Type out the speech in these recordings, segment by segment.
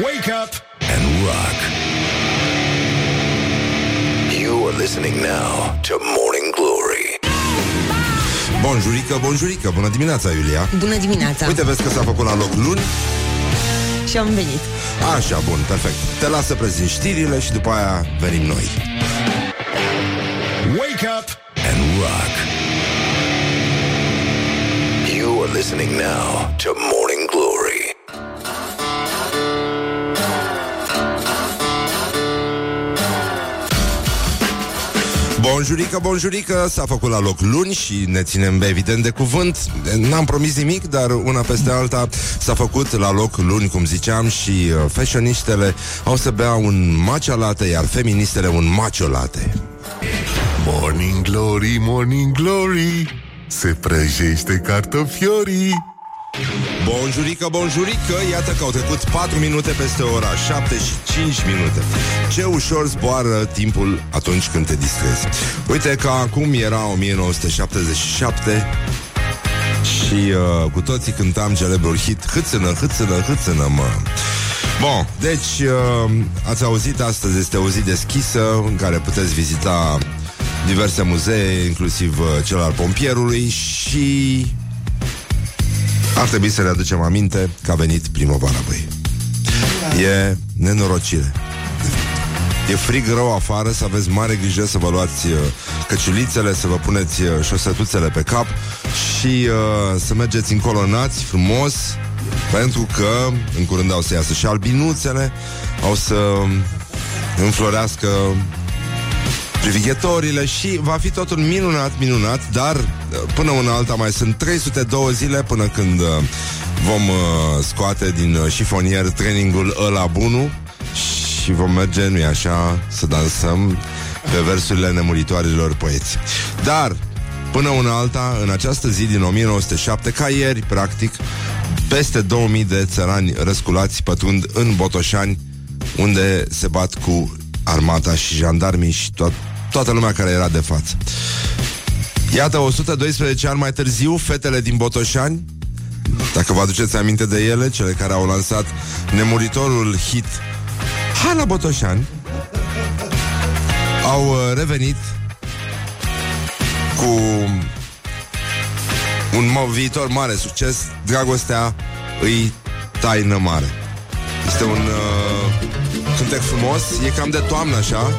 Wake up and rock. You are listening now to Morning Glory. Bonjurică, bonjurică, bună dimineața, Iulia Bună dimineața! Uite, vezi că s-a făcut la loc luni Și am venit. Așa, bun, perfect Te las să prezint știrile și după aia venim noi Wake up and rock. You are listening now to Morning Bonjurică, bonjurică, s-a făcut la loc luni și ne ținem evident de cuvânt. N-am promis nimic, dar una peste alta s-a făcut la loc luni, cum ziceam Și uh, fashionistele au să bea un matcha latte, iar feministele un macho latte. Morning Glory, Morning Glory Se prăjește cartofiorii Bonjurică, bonjurică, iată că au trecut 4 minute peste ora 7 și 5 minute. Ce ușor zboară timpul atunci când te distrezi. Uite că acum era 1977 Și uh, cu toții cântam celebrul hit. Hâțână, hâțână, hâțână, mă. Bun, deci uh, ați auzit, astăzi este o zi deschisă În care puteți vizita diverse muzee Inclusiv uh, cel al pompierului Și ar trebui să ne aducem aminte că a venit primăvara, băi. E nenorocire. E frig rău afară, să aveți mare grijă să vă luați uh, căciulițele, să vă puneți uh, șosetuțele pe cap și uh, să mergeți încolonați frumos, pentru că în curând au să iasă și albinuțele, au să înflorească privighetorile și va fi totul minunat, minunat, dar uh, până una alta mai sunt 302 zile până când uh, vom uh, scoate din uh, șifonier trainingul ăla bunul și vom merge, nu așa, să dansăm pe versurile nemuritoarelor poeți. Dar, până una alta, în această zi din 1907, ca ieri, practic, peste 2000 de țărani răsculați pătrund în Botoșani, unde se bat cu armata și jandarmii și to- toată lumea care era de față. Iată, 112 ani mai târziu, fetele din Botoșani, dacă vă aduceți aminte de ele, cele care au lansat nemuritorul hit Hai la Botoșani, au uh, revenit cu un mo- viitor mare succes, dragostea îi taină mare. Este un uh, cântec frumos, e cam de toamnă așa,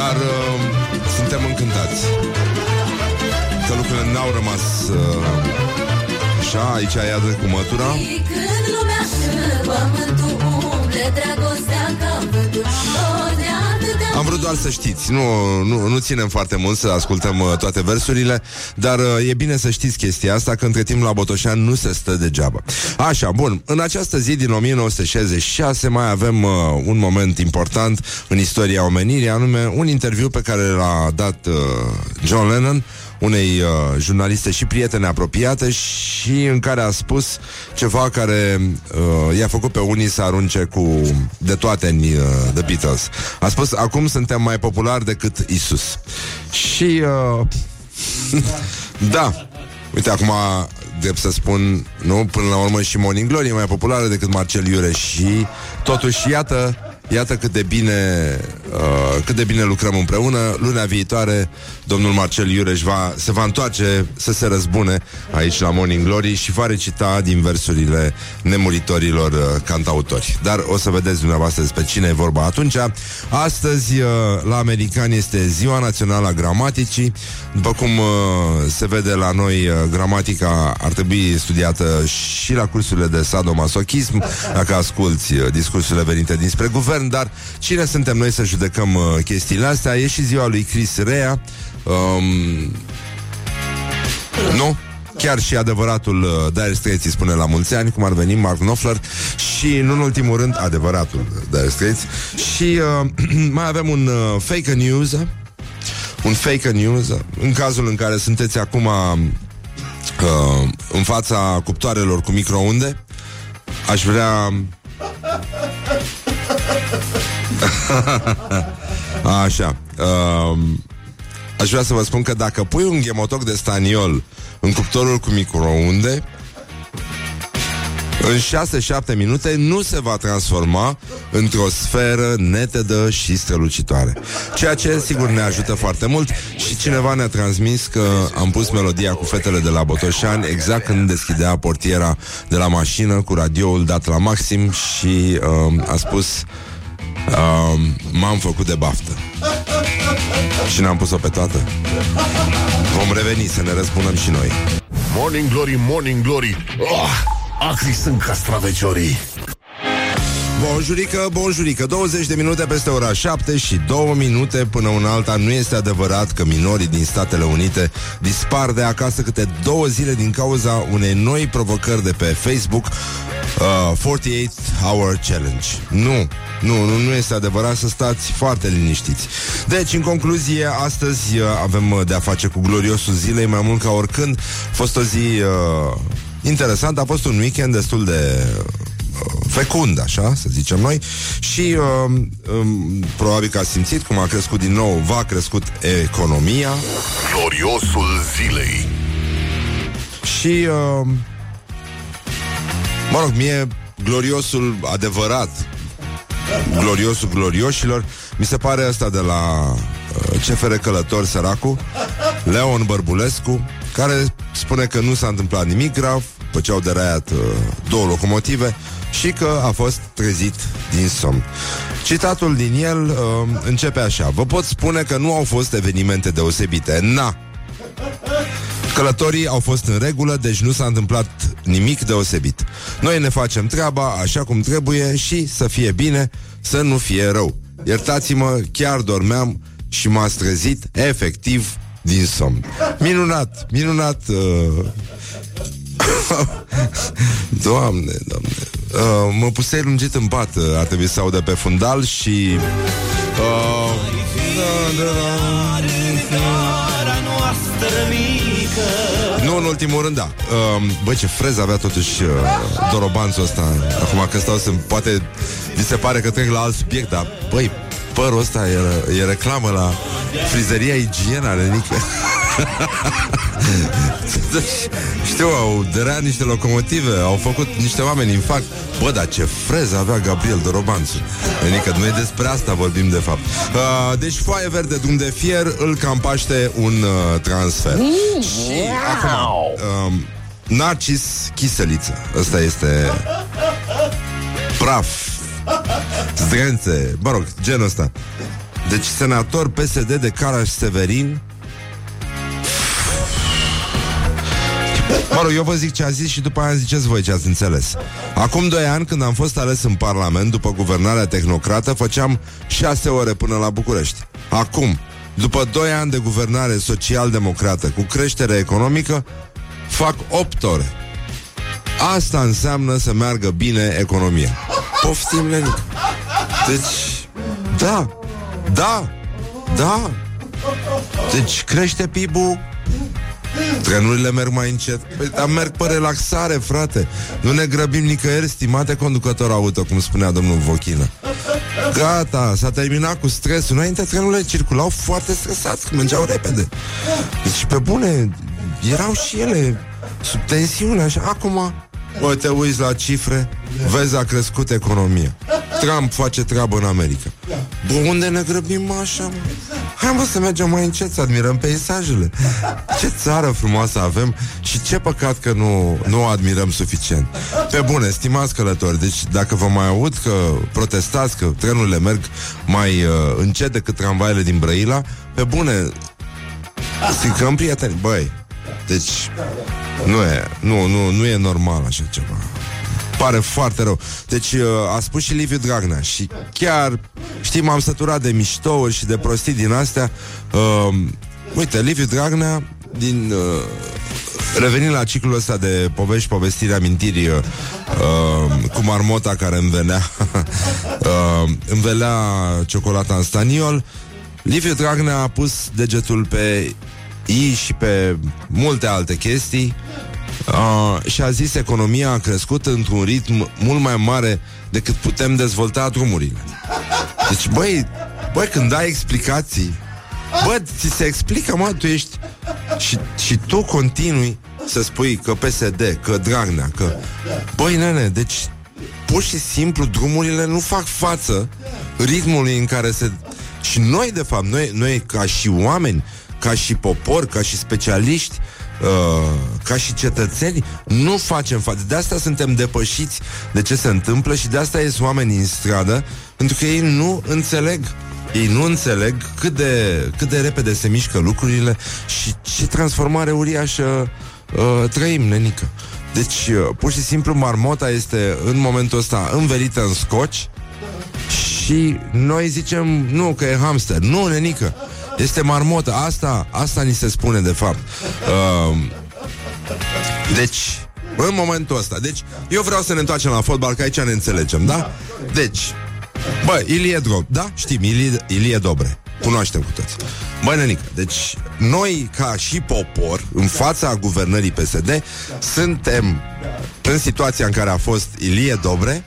dar uh, suntem încântați Că lucrurile n-au rămas uh, Așa, aici iadă cu mătura. Când lumea și pământul umble Dragostea ca vântul Dor de atâtea Am vrut doar să știți. Nu, nu, nu ținem foarte mult să ascultăm uh, toate versurile Dar uh, e bine să știți chestia asta Că între timp la Botoșan nu se stă degeaba. Așa, bun. În această zi din 1966 Mai avem uh, un moment important În istoria omenirii Anume un interviu pe care l-a dat uh, John Lennon unei uh, jurnaliste și prietene apropiate și în care a spus ceva care uh, i-a făcut pe unii să arunce cu de toate în uh, The Beatles. A spus, acum suntem mai populari decât Isus. Și uh, da, uite acum drept să spun, nu, până la urmă și Morning Glory e mai populară decât Marcel Iureș și totuși iată Iată cât de bine uh, cât de bine lucrăm împreună. Luna viitoare, domnul Marcel Iureș va, se va întoarce să se răzbune aici la Morning Glory și va recita din versurile nemuritorilor uh, cantautori. Dar o să vedeți dumneavoastră despre cine e vorba atunci. Astăzi, uh, la americani, este Ziua Națională a Gramaticii. După cum uh, se vede la noi, uh, gramatica ar trebui studiată și la cursurile de sadomasochism, dacă asculți uh, discursurile venite dinspre guvern, dar cine suntem noi să judecăm uh, chestiile astea? E și ziua lui Chris Rea. Um, nu? Chiar și adevăratul uh, Dire Straits îi spune la mulți ani, cum ar veni Mark Knopfler și, nu în ultimul rând, adevăratul Dire Straits. Și uh, mai avem un uh, fake news, un fake news, în cazul în care sunteți acum uh, în fața cuptoarelor cu microunde, aș vrea Așa. Uh, aș vrea să vă spun că dacă pui un ghemotoc de staniol în cuptorul cu microunde, în 6-7 minute nu se va transforma într-o sferă netedă și strălucitoare. Ceea ce, sigur, ne ajută foarte mult și cineva ne-a transmis că am pus melodia cu fetele de la Botoșani exact când deschidea portiera de la mașină cu radioul dat la maxim și uh, a spus uh, m-am făcut de baftă. Și ne-am pus-o pe toată. Vom reveni să ne răspunem și noi. Morning Glory, Morning Glory oh, Acri sunt castraveciorii. Bonjurică, bonjurică 20 de minute peste ora 7 și 2 minute până una alta. Nu este adevărat că minorii din Statele Unite Dispar de acasă câte două zile Din cauza unei noi provocări de pe Facebook uh, 48 Hour Challenge. Nu, nu, nu, nu este adevărat. Să stați foarte liniștiți. Deci, în concluzie, astăzi uh, Avem uh, de-a face cu gloriosul zilei Mai mult ca oricând. A fost o zi uh, interesantă A fost un weekend destul de fecund, așa, să zicem noi, și uh, um, probabil că a simțit cum a crescut din nou, va crescut economia. Gloriosul zilei. Și, uh, mă rog, mie gloriosul adevărat, gloriosul glorioșilor, mi se pare asta de la uh, CFR Călător Săracu, Leon Bărbulescu, care spune că nu s-a întâmplat nimic grav, după ce au deraiat uh, două locomotive, și că a fost trezit din somn. Citatul din el uh, începe așa. Vă pot spune că nu au fost evenimente deosebite. Na! Călătorii au fost în regulă, deci nu s-a întâmplat nimic deosebit. Noi ne facem treaba așa cum trebuie și să fie bine, să nu fie rău. Iertați-mă, chiar dormeam și m-a trezit efectiv din somn. Minunat, minunat uh, Doamne, doamne uh, Mă pusei lungit în pat uh, Ar trebui să audă pe fundal și uh, da, da, da. Nu în ultimul rând, da uh, Băi, ce frez avea totuși uh, Dorobanțul ăsta Acum că stau să Poate vi se pare că trec la alt subiect Dar, băi, părul ăsta e, e reclamă la frizeria igiena Lenică Știu, au dărea niște locomotive Au făcut niște oameni infarct Bă, dar ce frez avea Gabriel Dorobanțu Adică noi despre asta vorbim de fapt. Uh, Deci foaie verde de unde fier Îl campaște un uh, transfer. Mm, Și acum uh, Narcis Chiseliță. Ăsta este Praf Zdrențe, mă rog, genul ăsta Deci senator PSD de Caraș Severin Mă rog, eu vă zic ce a zis și după aia ziceți voi ce ați înțeles. Acum doi ani, când am fost ales în Parlament, după guvernarea tehnocrată, făceam șase ore până la București. Acum, după doi ani de guvernare social-democrată cu creștere economică, fac 8 ore. Asta înseamnă să meargă bine economia. Poftim, Lenic. Deci, da, da, da. Deci crește PIB-ul Trenurile merg mai încet. Păi, dar merg pe relaxare, frate. Nu ne grăbim nicăieri, stimate conducător auto Cum spunea domnul Vochină Gata, s-a terminat cu stresul. Înainte trenurile circulau foarte stresați Mergeau repede. Deci pe bune Erau și ele sub tensiune așa. Acum Bă, te uiți la cifre Vezi a crescut economia Trump face treabă în America. Bă, unde ne grăbim așa, mă? Hai mă să mergem mai încet să admirăm peisajele. Ce țară frumoasă avem Și ce păcat că nu, nu o admirăm suficient. Pe bune, stimați călători Deci dacă vă mai aud că protestați Că trenurile merg mai uh, încet decât tramvaile din Brăila Pe bune Stricăm prieteni Băi, deci nu e, nu, nu, nu e normal așa ceva pare foarte rău. Deci uh, a spus și Liviu Dragnea și chiar, știi, m-am săturat de miștouri și de prostii din astea. Uh, uite, Liviu Dragnea, din... Uh, revenind la ciclul ăsta de povești, povestiri, amintiri uh, cu marmota care îmi venea uh, îmi venea ciocolata în staniol Liviu Dragnea a pus degetul pe I și pe multe alte chestii uh, și a zis economia a crescut într-un ritm mult mai mare decât putem dezvolta drumurile. Deci, băi, băi, când dai explicații, bă, ți se explică, mă, tu ești și, și tu continui să spui că PSD, că Dragnea, că... Băi, nene, deci pur și simplu drumurile nu fac față ritmului în care se... Și noi, de fapt, noi, noi ca și oameni, ca și popor, ca și specialiști, uh, ca și cetățeni, nu facem față. De asta suntem depășiți de ce se întâmplă și de asta ies oamenii în stradă, pentru că ei nu înțeleg ei nu înțeleg cât de, cât de repede se mișcă lucrurile și ce transformare uriașă uh, trăim, nenică. Deci, uh, pur și simplu, marmota este în momentul ăsta învelită în scoci și noi zicem, nu, că e hamster. Nu, nenică, este marmotă. Asta, asta ni se spune, de fapt. Uh, deci, în momentul ăsta. Deci, eu vreau să ne întoarcem la fotbal, că aici ne înțelegem, da? Deci, bă, Ilie Drob, da? Știm, Ilie, Ilie Dobre. Cunoaștem cu toți. Bă, nenică, deci noi, ca și popor, în fața guvernării PSD, suntem în situația în care a fost Ilie Dobre,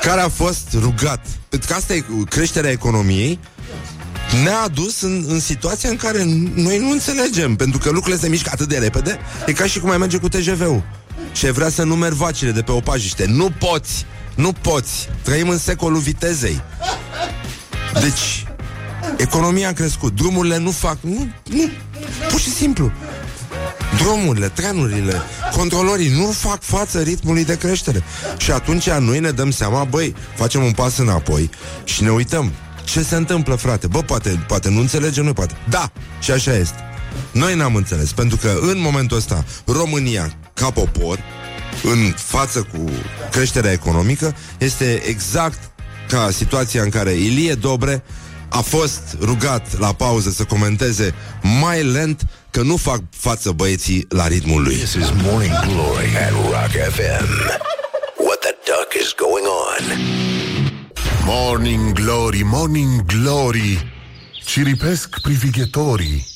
care a fost rugat. Pentru că asta e creșterea economiei, ne-a adus în, în situația în care noi nu înțelegem, pentru că lucrurile se mișcă atât de repede, e ca și cum ai merge cu TGV-ul și ai vrea să numeri vacile de pe opajiște. Nu poți! Nu poți! Trăim în secolul vitezei. Deci, economia a crescut, drumurile nu fac... Nu, nu, pur și simplu. Drumurile, trenurile, controlorii nu fac față ritmului de creștere. Și atunci noi ne dăm seama, băi, facem un pas înapoi și ne uităm. Ce se întâmplă, frate? Bă, poate, poate nu înțelegem noi, poate. Da, și așa este. Noi n-am înțeles, pentru că în momentul ăsta România, ca popor, în față cu creșterea economică, este exact ca situația în care Ilie Dobre a fost rugat la pauză să comenteze mai lent că nu fac față băieții la ritmul lui. This is Morning Glory at Rock FM. What the duck is going on? Morning Glory, Morning Glory. Ciripesc privighetorii.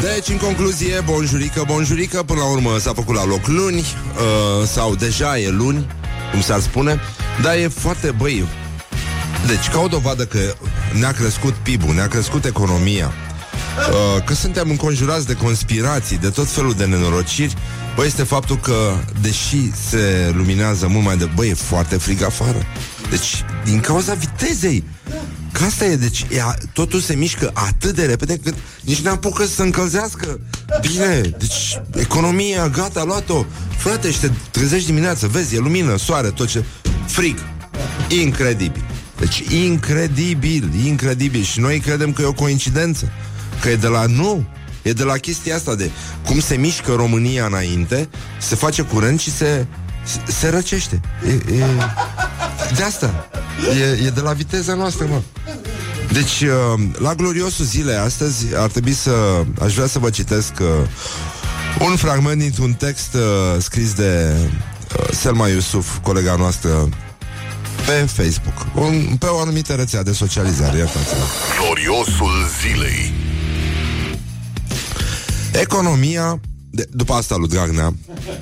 Deci, în concluzie, bonjurică, bonjurică Până la urmă s-a făcut la loc luni uh, Sau deja e luni Cum s-ar spune Dar e foarte, băi Deci, ca o dovadă că ne-a crescut PIB-ul Ne-a crescut economia uh, Că suntem înconjurați de conspirații De tot felul de nenorociri. Băi, este faptul că, deși se luminează mult mai de... Băi, e foarte frig afară. Deci, din cauza vitezei. Că asta e, deci ea, totul se mișcă atât de repede Cât nici n-am apucă să se încălzească. Bine, deci economia, gata, a luat-o. Frate, și te trezești dimineața Vezi, e lumină, soare, tot ce... Frig. Incredibil. Deci incredibil, incredibil. Și noi credem că e o coincidență Că e de la... Nu, E de la chestia asta de cum se mișcă România înainte, se face curent și se, se, se răcește. E, e, de asta. E, e de la viteza noastră, mă. Deci, uh, la gloriosul zile astăzi ar trebui să... Aș vrea să vă citesc uh, un fragment dintr-un text uh, scris de Selma Iusuf, colega noastră, pe Facebook, un, pe o anumită rețea de socializare, iertați-mă. Gloriosul zilei Economia, de, după asta lui Dragnea,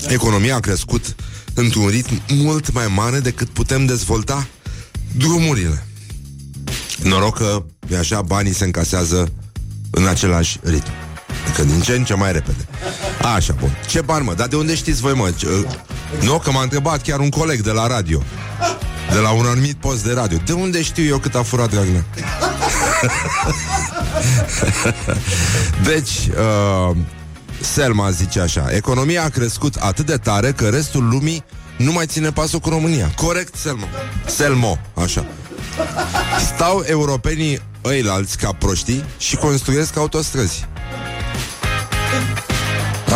economia a crescut într-un ritm mult mai mare decât putem dezvolta drumurile. Noroc că, e așa, banii se încasează în același ritm. Adică din ce în ce mai repede. Așa, bun. Ce bani, mă? Dar de unde știți voi, mă? Ce, nu, că m-a întrebat chiar un coleg de la radio. De la un anumit post de radio. De unde știu eu cât a furat Dragnea? deci, uh, Selma zice așa Economia a crescut atât de tare Că restul lumii nu mai ține pasul cu România. Corect, Selma. Selmo, așa. Stau europenii ăilalți ca proștii Și construiesc autostrăzi.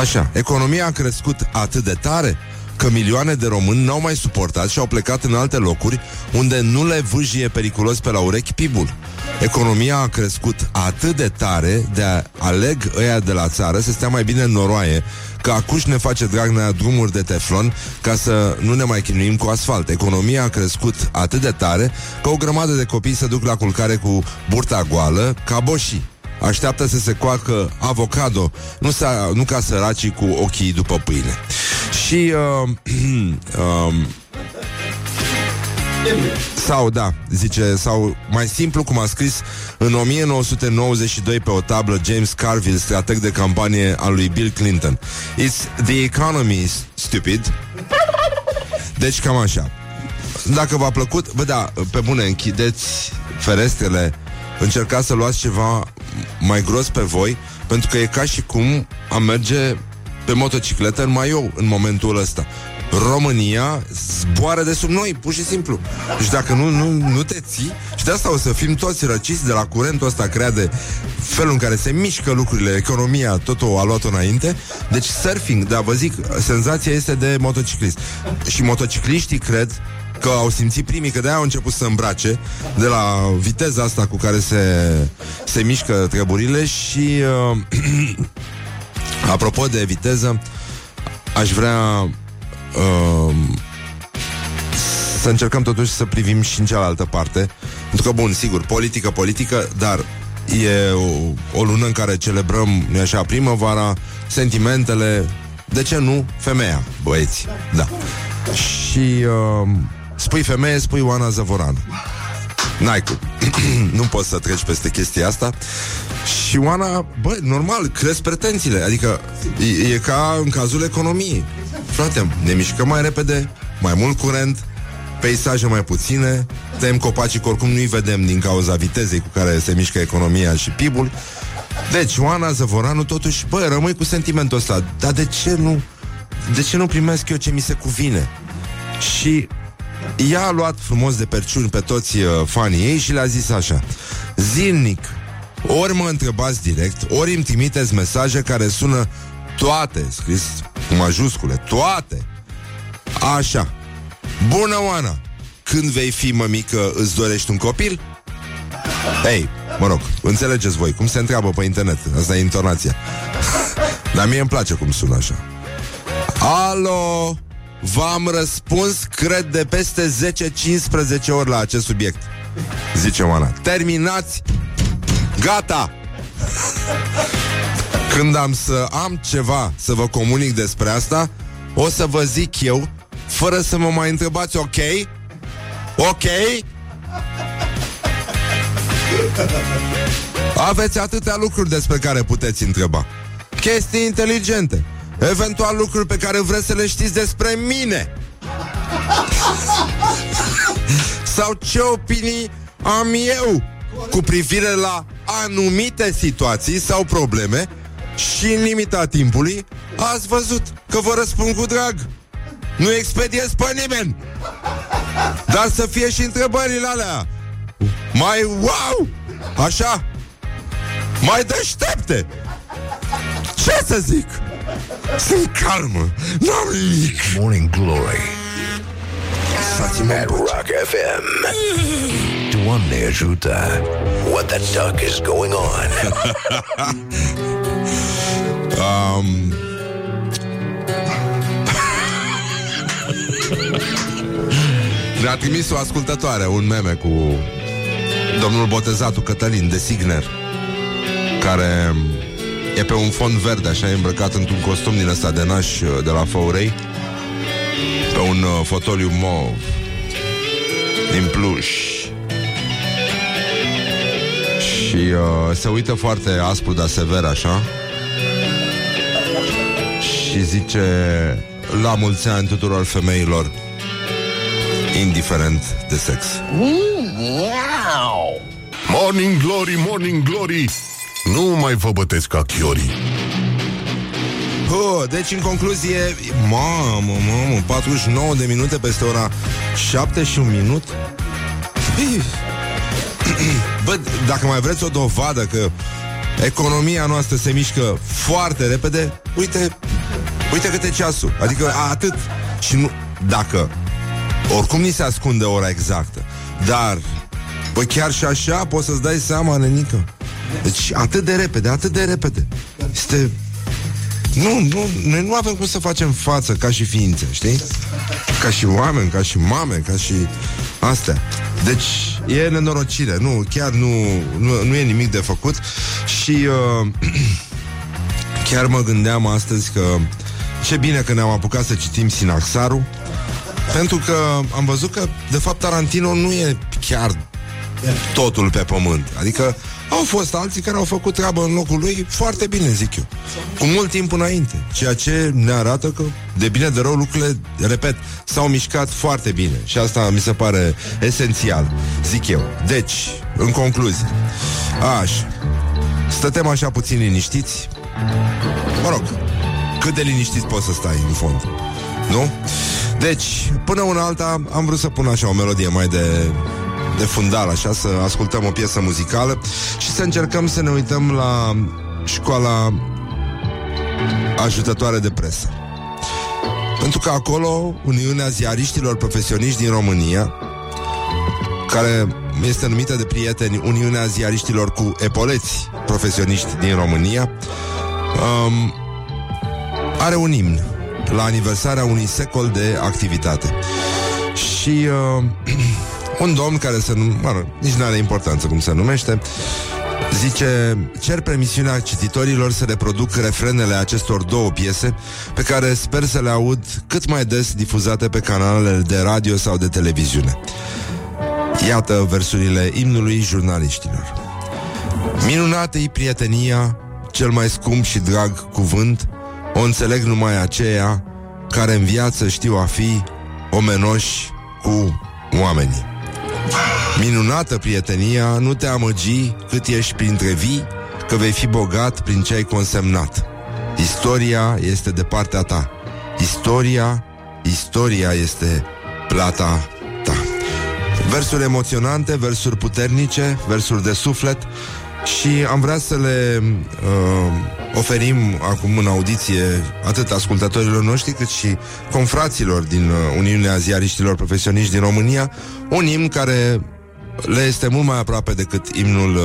Așa, economia a crescut atât de tare că milioane de români n-au mai suportat și au plecat în alte locuri unde nu le vâjie periculos pe la urechi pibul. Economia a crescut atât de tare de a aleg ăia de la țară să stea mai bine în noroaie că acuși ne face Dragnea drumuri de teflon ca să nu ne mai chinuim cu asfalt. Economia a crescut atât de tare că o grămadă de copii se duc la culcare cu burta goală ca boșii. Așteaptă să se coacă avocado, nu, sa, nu ca săracii cu ochii după pâine. Și uh, uh, Sau, da, zice, sau mai simplu, cum a scris în 1992 pe o tablă James Carville, strateg de campanie al lui Bill Clinton. It's the economy, stupid. Deci cam așa. Dacă v-a plăcut, bă da, pe bune, închideți ferestrele, încercați să luați ceva mai gros pe voi, pentru că e ca și cum am merge pe motocicletă în maiou în momentul ăsta. România zboară de sub noi, pur și simplu. Și dacă nu, nu, nu te ții, și de asta o să fim toți răciți de la curentul ăsta creat de felul în care se mișcă lucrurile, economia, totul a luat înainte. Deci surfing, da, vă zic, senzația este de motociclist. Și motocicliștii cred că au simțit primii, că de-aia au început să îmbrace de la viteza asta cu care se, se mișcă treburile și uh, apropo de viteză, aș vrea uh, să încercăm totuși să privim și în cealaltă parte. Pentru că, bun, sigur, politică, politică, dar e o, o lună în care celebrăm, nu așa, primăvara, sentimentele, de ce nu, femeia, băieți, da. Și uh, spui femeie, spui Oana Zăvoran. N-ai cum. nu poți să treci peste chestia asta. Și Oana, bă, normal, cresc pretențiile. Adică e, e ca în cazul economiei. Frate, ne mișcăm mai repede, mai mult curent, peisaje mai puține, tăiem copacii că oricum nu-i vedem din cauza vitezei cu care se mișcă economia și PIB-ul. Deci, Oana Zăvoranu, totuși, bă, rămâi cu sentimentul ăsta. Dar de ce nu? De ce nu primesc eu ce mi se cuvine? Și ea a luat frumos de perciuni pe toți uh, fanii ei și le-a zis așa Zilnic, ori mă întrebați direct, ori îmi trimiteți mesaje care sună toate, scris cu majuscule, toate. Așa. Bună, Oana! Când vei fi mămică, îți dorești un copil? Ei, mă rog, înțelegeți voi cum se întreabă pe internet. Asta e intonația. Dar mie îmi place cum sună așa. Alo! V-am răspuns, cred, de peste 10-15 ori la acest subiect. Zice Oana. Terminați! Gata! Când am să am ceva să vă comunic despre asta, o să vă zic eu, fără să mă mai întrebați, ok? Ok? Aveți atâtea lucruri despre care puteți întreba. Chestii inteligente. Eventual lucruri pe care vreți să le știți despre mine. Sau ce opinii am eu cu privire la anumite situații sau probleme și în limita timpului ați văzut că vă răspund cu drag. Nu expediez pe nimeni. Dar să fie și întrebările alea. Mai wow! Așa? Mai deștepte! Ce să zic? Sunt calmă, n-am nimic Morning Glory Stați-mă At Rock FM. Doamne ajută. What the duck is going on? um, Ne-a trimis o ascultătoare Un meme cu Domnul botezatul Cătălin de Signer Care E pe un fond verde, așa, îmbrăcat într-un costum din ăsta de naș uh, de la Faurei Pe un uh, fotoliu mov Din pluș. Și uh, se uită foarte aspru, dar sever, așa. Și zice La mulți ani tuturor femeilor Indiferent de sex. Morning Glory, Morning Glory Nu mai vă bătesc ca chiorii Oh, deci, în concluzie, mamă, mamă, 49 de minute peste ora 7 și un minut. Bă, dacă mai vreți o dovadă că economia noastră se mișcă foarte repede, uite, uite câte ceasul. Adică atât. Și nu, dacă oricum ni se ascunde ora exactă, dar Bă, chiar și așa poți să-ți dai seama, nenică. Deci atât de repede, atât de repede. Este nu, nu, noi nu avem cum să facem față ca și ființe, știi? Ca și oameni, ca și mame, ca și astea. Deci e nenorocire, nu, chiar nu, nu, nu e nimic de făcut și uh, chiar mă gândeam astăzi că ce bine că ne-am apucat să citim Sinaxarul Pentru că am văzut că, de fapt, Tarantino nu e chiar totul pe pământ. Adică au fost alții care au făcut treabă în locul lui foarte bine, zic eu. Cu mult timp înainte. Ceea ce ne arată că, de bine de rău, lucrurile, repet, s-au mișcat foarte bine. Și asta mi se pare esențial, zic eu. Deci, în concluzie, așa, stătem așa puțin liniștiți. Mă rog, cât de liniștiți poți să stai, în fond. Nu? Deci, până una alta, am vrut să pun așa o melodie mai de de fundal, așa, să ascultăm o piesă muzicală și să încercăm să ne uităm la școala ajutătoare de presă. Pentru că acolo Uniunea Ziariștilor Profesioniști din România, care este numită de prieteni Uniunea Ziariștilor cu epoleți profesioniști din România, um, are un imn la aniversarea unui secol de activitate. Și uh, un domn care se numește, mă rog, nici nu are importanță cum se numește, Zice, cer permisiunea cititorilor să reproduc refrenele acestor două piese pe care sper să le aud cât mai des difuzate pe canalele de radio sau de televiziune. Iată versurile imnului jurnaliștilor. Minunată-i prietenia, cel mai scump și drag cuvânt, o înțeleg numai aceea care în viață știu a fi omenoși cu oamenii. Minunată prietenia, nu te amăgi cât ești printre vii, că vei fi bogat prin ce ai consemnat. Istoria este de partea ta. Istoria, istoria este plata ta. Versuri emoționante, versuri puternice, versuri de suflet și am vrea să le uh, oferim acum în audiție atât ascultătorilor noștri cât și confraților din uh, Uniunea Ziariștilor Profesioniști din România un imn care le este mult mai aproape decât imnul uh,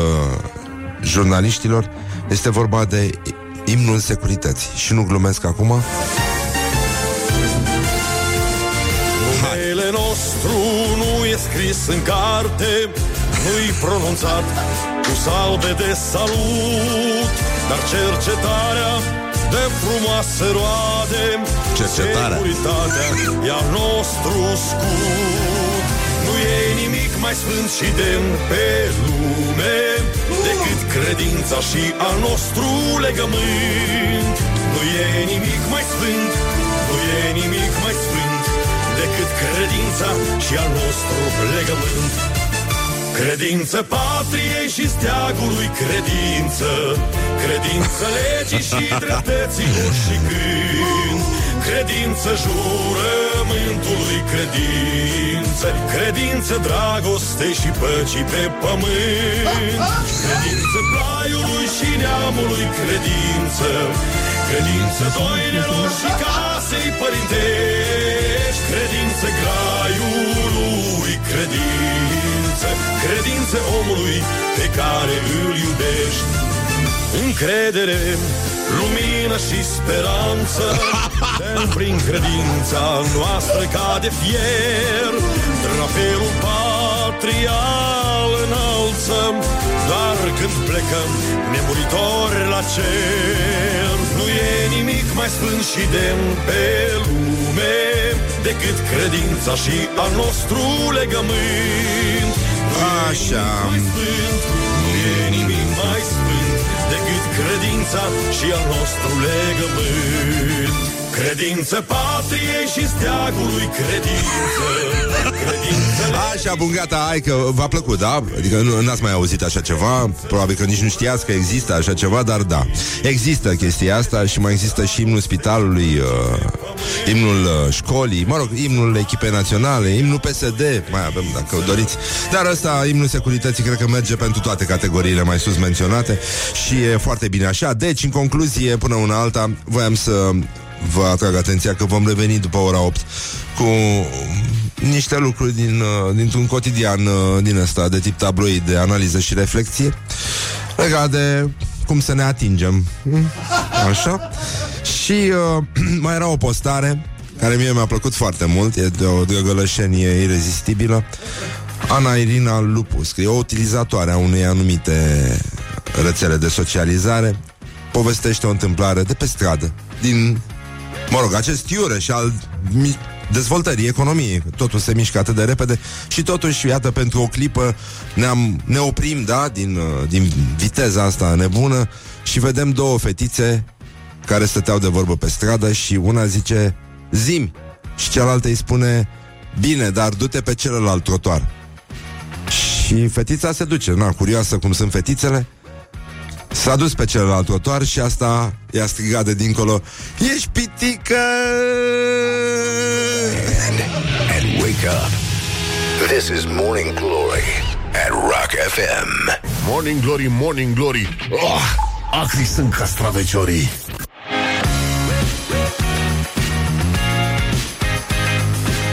jurnaliștilor. Este vorba de imnul securității. Și nu glumesc acum. Numele nostru nu e scris în carte, nu-i pronunțat cu salve de salut, dar cercetarea de frumoase roade, Cercetarea. securitatea e a nostru scut. Nu e nimic mai sfânt și demn pe lume decât credința și al nostru legământ. Nu e nimic mai sfânt, nu e nimic mai sfânt decât credința și al nostru legământ. Credință patriei și steagului credință Credință legii și dreptăților și când Credință jurământului credință Credință dragostei și păcii pe pământ. Credință plaiului și neamului credință Credință doinelor și casei părintești. Credință graiului credință Credință omului pe care îl iubești. Încredere, lumină și speranță Dăm prin credința noastră ca de fier. Drapelul patrial înalțăm Doar când plecăm nemuritori la cer. Nu e nimic mai sfânt și demn pe lume Decât credința și al nostru legământ. Nu e Așa. nimic mai sfânt, Nu e nimic mai sfânt Decât credința și al nostru legământ Credință patriei și steagului credință Credință Așa, bun, gata, hai că v-a plăcut, da? Adică nu n-ați mai auzit așa ceva Probabil că nici nu știați că există așa ceva Dar da, există chestia asta Și mai există și imnul spitalului uh, Imnul uh, școlii Mă rog, imnul echipei naționale Imnul PSD, mai avem dacă doriți. Dar ăsta, imnul securității Cred că merge pentru toate categoriile mai sus menționate Și e foarte bine așa. Deci, în concluzie, până una alta Voiam să vă atrag atenția că vom reveni după ora 8 cu niște lucruri din, uh, dintr-un cotidian uh, din ăsta de tip tabloid de analiză și reflexie legat de cum să ne atingem. Mm? Așa? Și uh, mai era o postare care mie mi-a plăcut foarte mult, e de o drăgălășenie irezistibilă. Ana Irina Lupu scrie o utilizatoare a unei anumite rețele de socializare povestește o întâmplare de pe stradă din Mă rog, acest Iureș al mi- dezvoltării economiei. Totul se mișcă atât de repede și totuși, iată, pentru o clipă ne-am, ne oprim, da, din, uh, din viteza asta nebună și vedem două fetițe care stăteau de vorbă pe stradă și una zice, zimi, și cealaltă îi spune, bine, dar du-te pe celălalt trotuar. Și fetița se duce, na, curioasă cum sunt fetițele, S-a dus pe celălalt trotuar și asta i-a strigat de dincolo Ești pitică! And wake up. This is Morning Glory at Rock FM. Morning Glory, Morning Glory oh, Acri sunt castraveciorii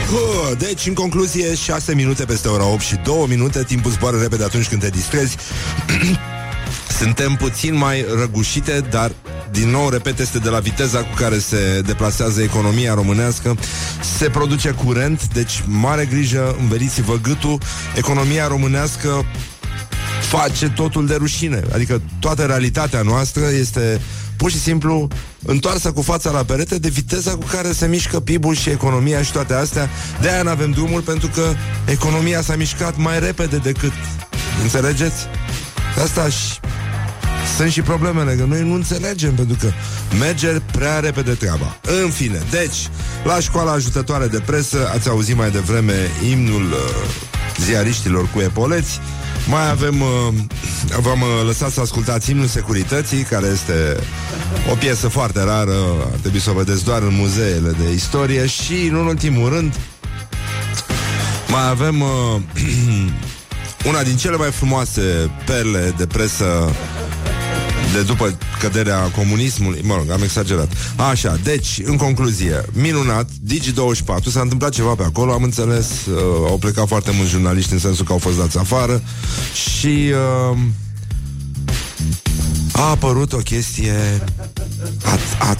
Huh, Deci, în concluzie, 6 minute peste ora 8 și 2 minute Timpul zboară repede atunci când te distrezi Suntem puțin mai răgușite, dar din nou, repet, este de la viteza cu care se deplasează economia românească. Se produce curent, deci mare grijă, înveliți-vă gâtul. Economia românească face totul de rușine. Adică toată realitatea noastră este pur și simplu întoarsă cu fața la perete de viteza cu care se mișcă PIB-ul și economia și toate astea. De aia nu avem drumul, pentru că economia s-a mișcat mai repede decât... Înțelegeți? Asta și sunt și problemele, că noi nu înțelegem, pentru că merge prea repede treaba. În fine, deci, la școala ajutătoare de presă, ați auzit mai devreme imnul uh, ziariștilor cu epoleți, mai avem, uh, v-am uh, lăsat să ascultați imnul securității, care este o piesă foarte rară, ar trebui să o vedeți doar în muzeele de istorie și, în ultimul rând, mai avem uh, una din cele mai frumoase perle de presă de după căderea comunismului, mă rog, am exagerat. Așa, deci, în concluzie, minunat, Digi24, s-a întâmplat ceva pe acolo, am înțeles, uh, au plecat foarte mulți jurnaliști în sensul că au fost dați afară și uh, a apărut o chestie a, a,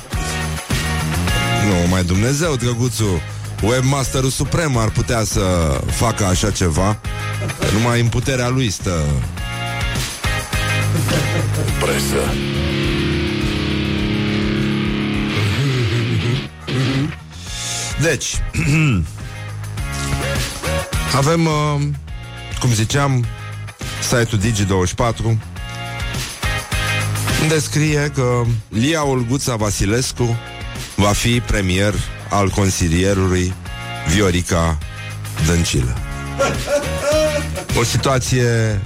nu, mai Dumnezeu, drăguțul Webmasterul suprem ar putea să facă așa ceva Numai în puterea lui stă Presă. Deci, avem, uh, cum ziceam, site-ul Digi24, unde scrie că Lia Olguța Vasilescu va fi premier al consilierului Viorica Dăncilă. O situație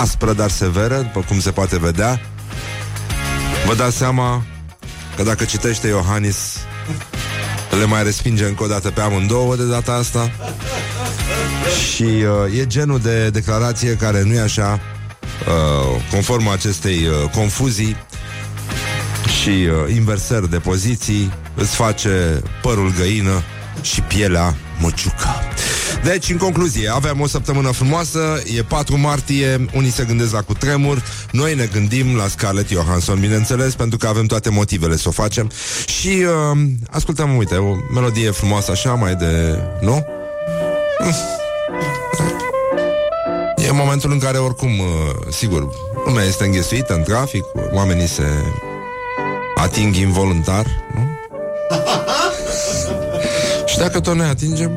aspră, dar severă, după cum se poate vedea. Vă dați seama că dacă citește Iohannis, le mai respinge încă o dată pe amândouă de data asta. Și uh, e genul de declarație care nu e așa, uh, conform acestei uh, confuzii și uh, inversări de poziții, îți face părul găină și pielea măciucă. Deci, în concluzie, avem o săptămână frumoasă, e 4 martie, unii se gândesc la cutremur, noi ne gândim la Scarlett Johansson, bineînțeles, pentru că avem toate motivele să o facem. Și uh, ascultăm, uite, o melodie frumoasă așa, mai de... nu? E momentul în care, oricum, uh, sigur, lumea este înghesuită în trafic, oamenii se ating involuntar, nu? Și dacă tot ne atingem,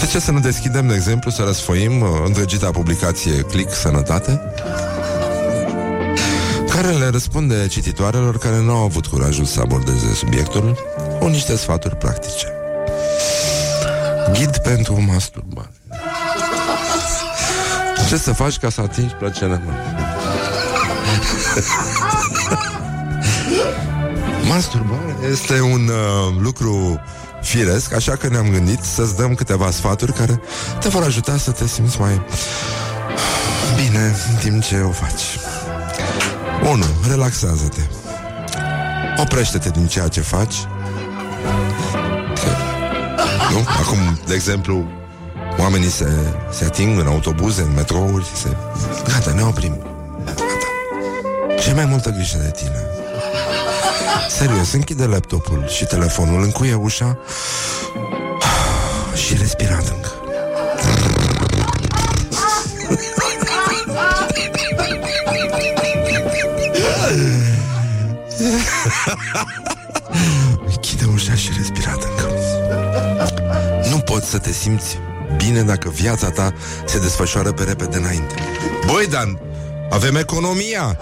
de ce să nu deschidem, de exemplu, să răsfoim uh, întregita publicație Click Sănătate? care le răspunde cititoarelor care nu au avut curajul să abordeze subiectul cu niște sfaturi practice. Ghid pentru masturbare. Ce să faci ca să atingi plăcerea mea? Masturbarea este un uh, lucru firesc, așa că ne-am gândit să-ți dăm câteva sfaturi care te vor ajuta să te simți mai bine în timp ce o faci. 1. Relaxează-te. Oprește-te din ceea ce faci. Nu? Acum, de exemplu, oamenii se, se ating în autobuze, în metrouri, se... Gata, ne oprim. Gata. Ce mai multă grijă de tine. Serios, închide laptopul și telefonul, încuie ușa și respira adânc. Închide ușa ușa și respirat încă. Nu poți să te simți bine dacă viața ta se desfășoară pe repede înainte. Băi, Dan, avem economia!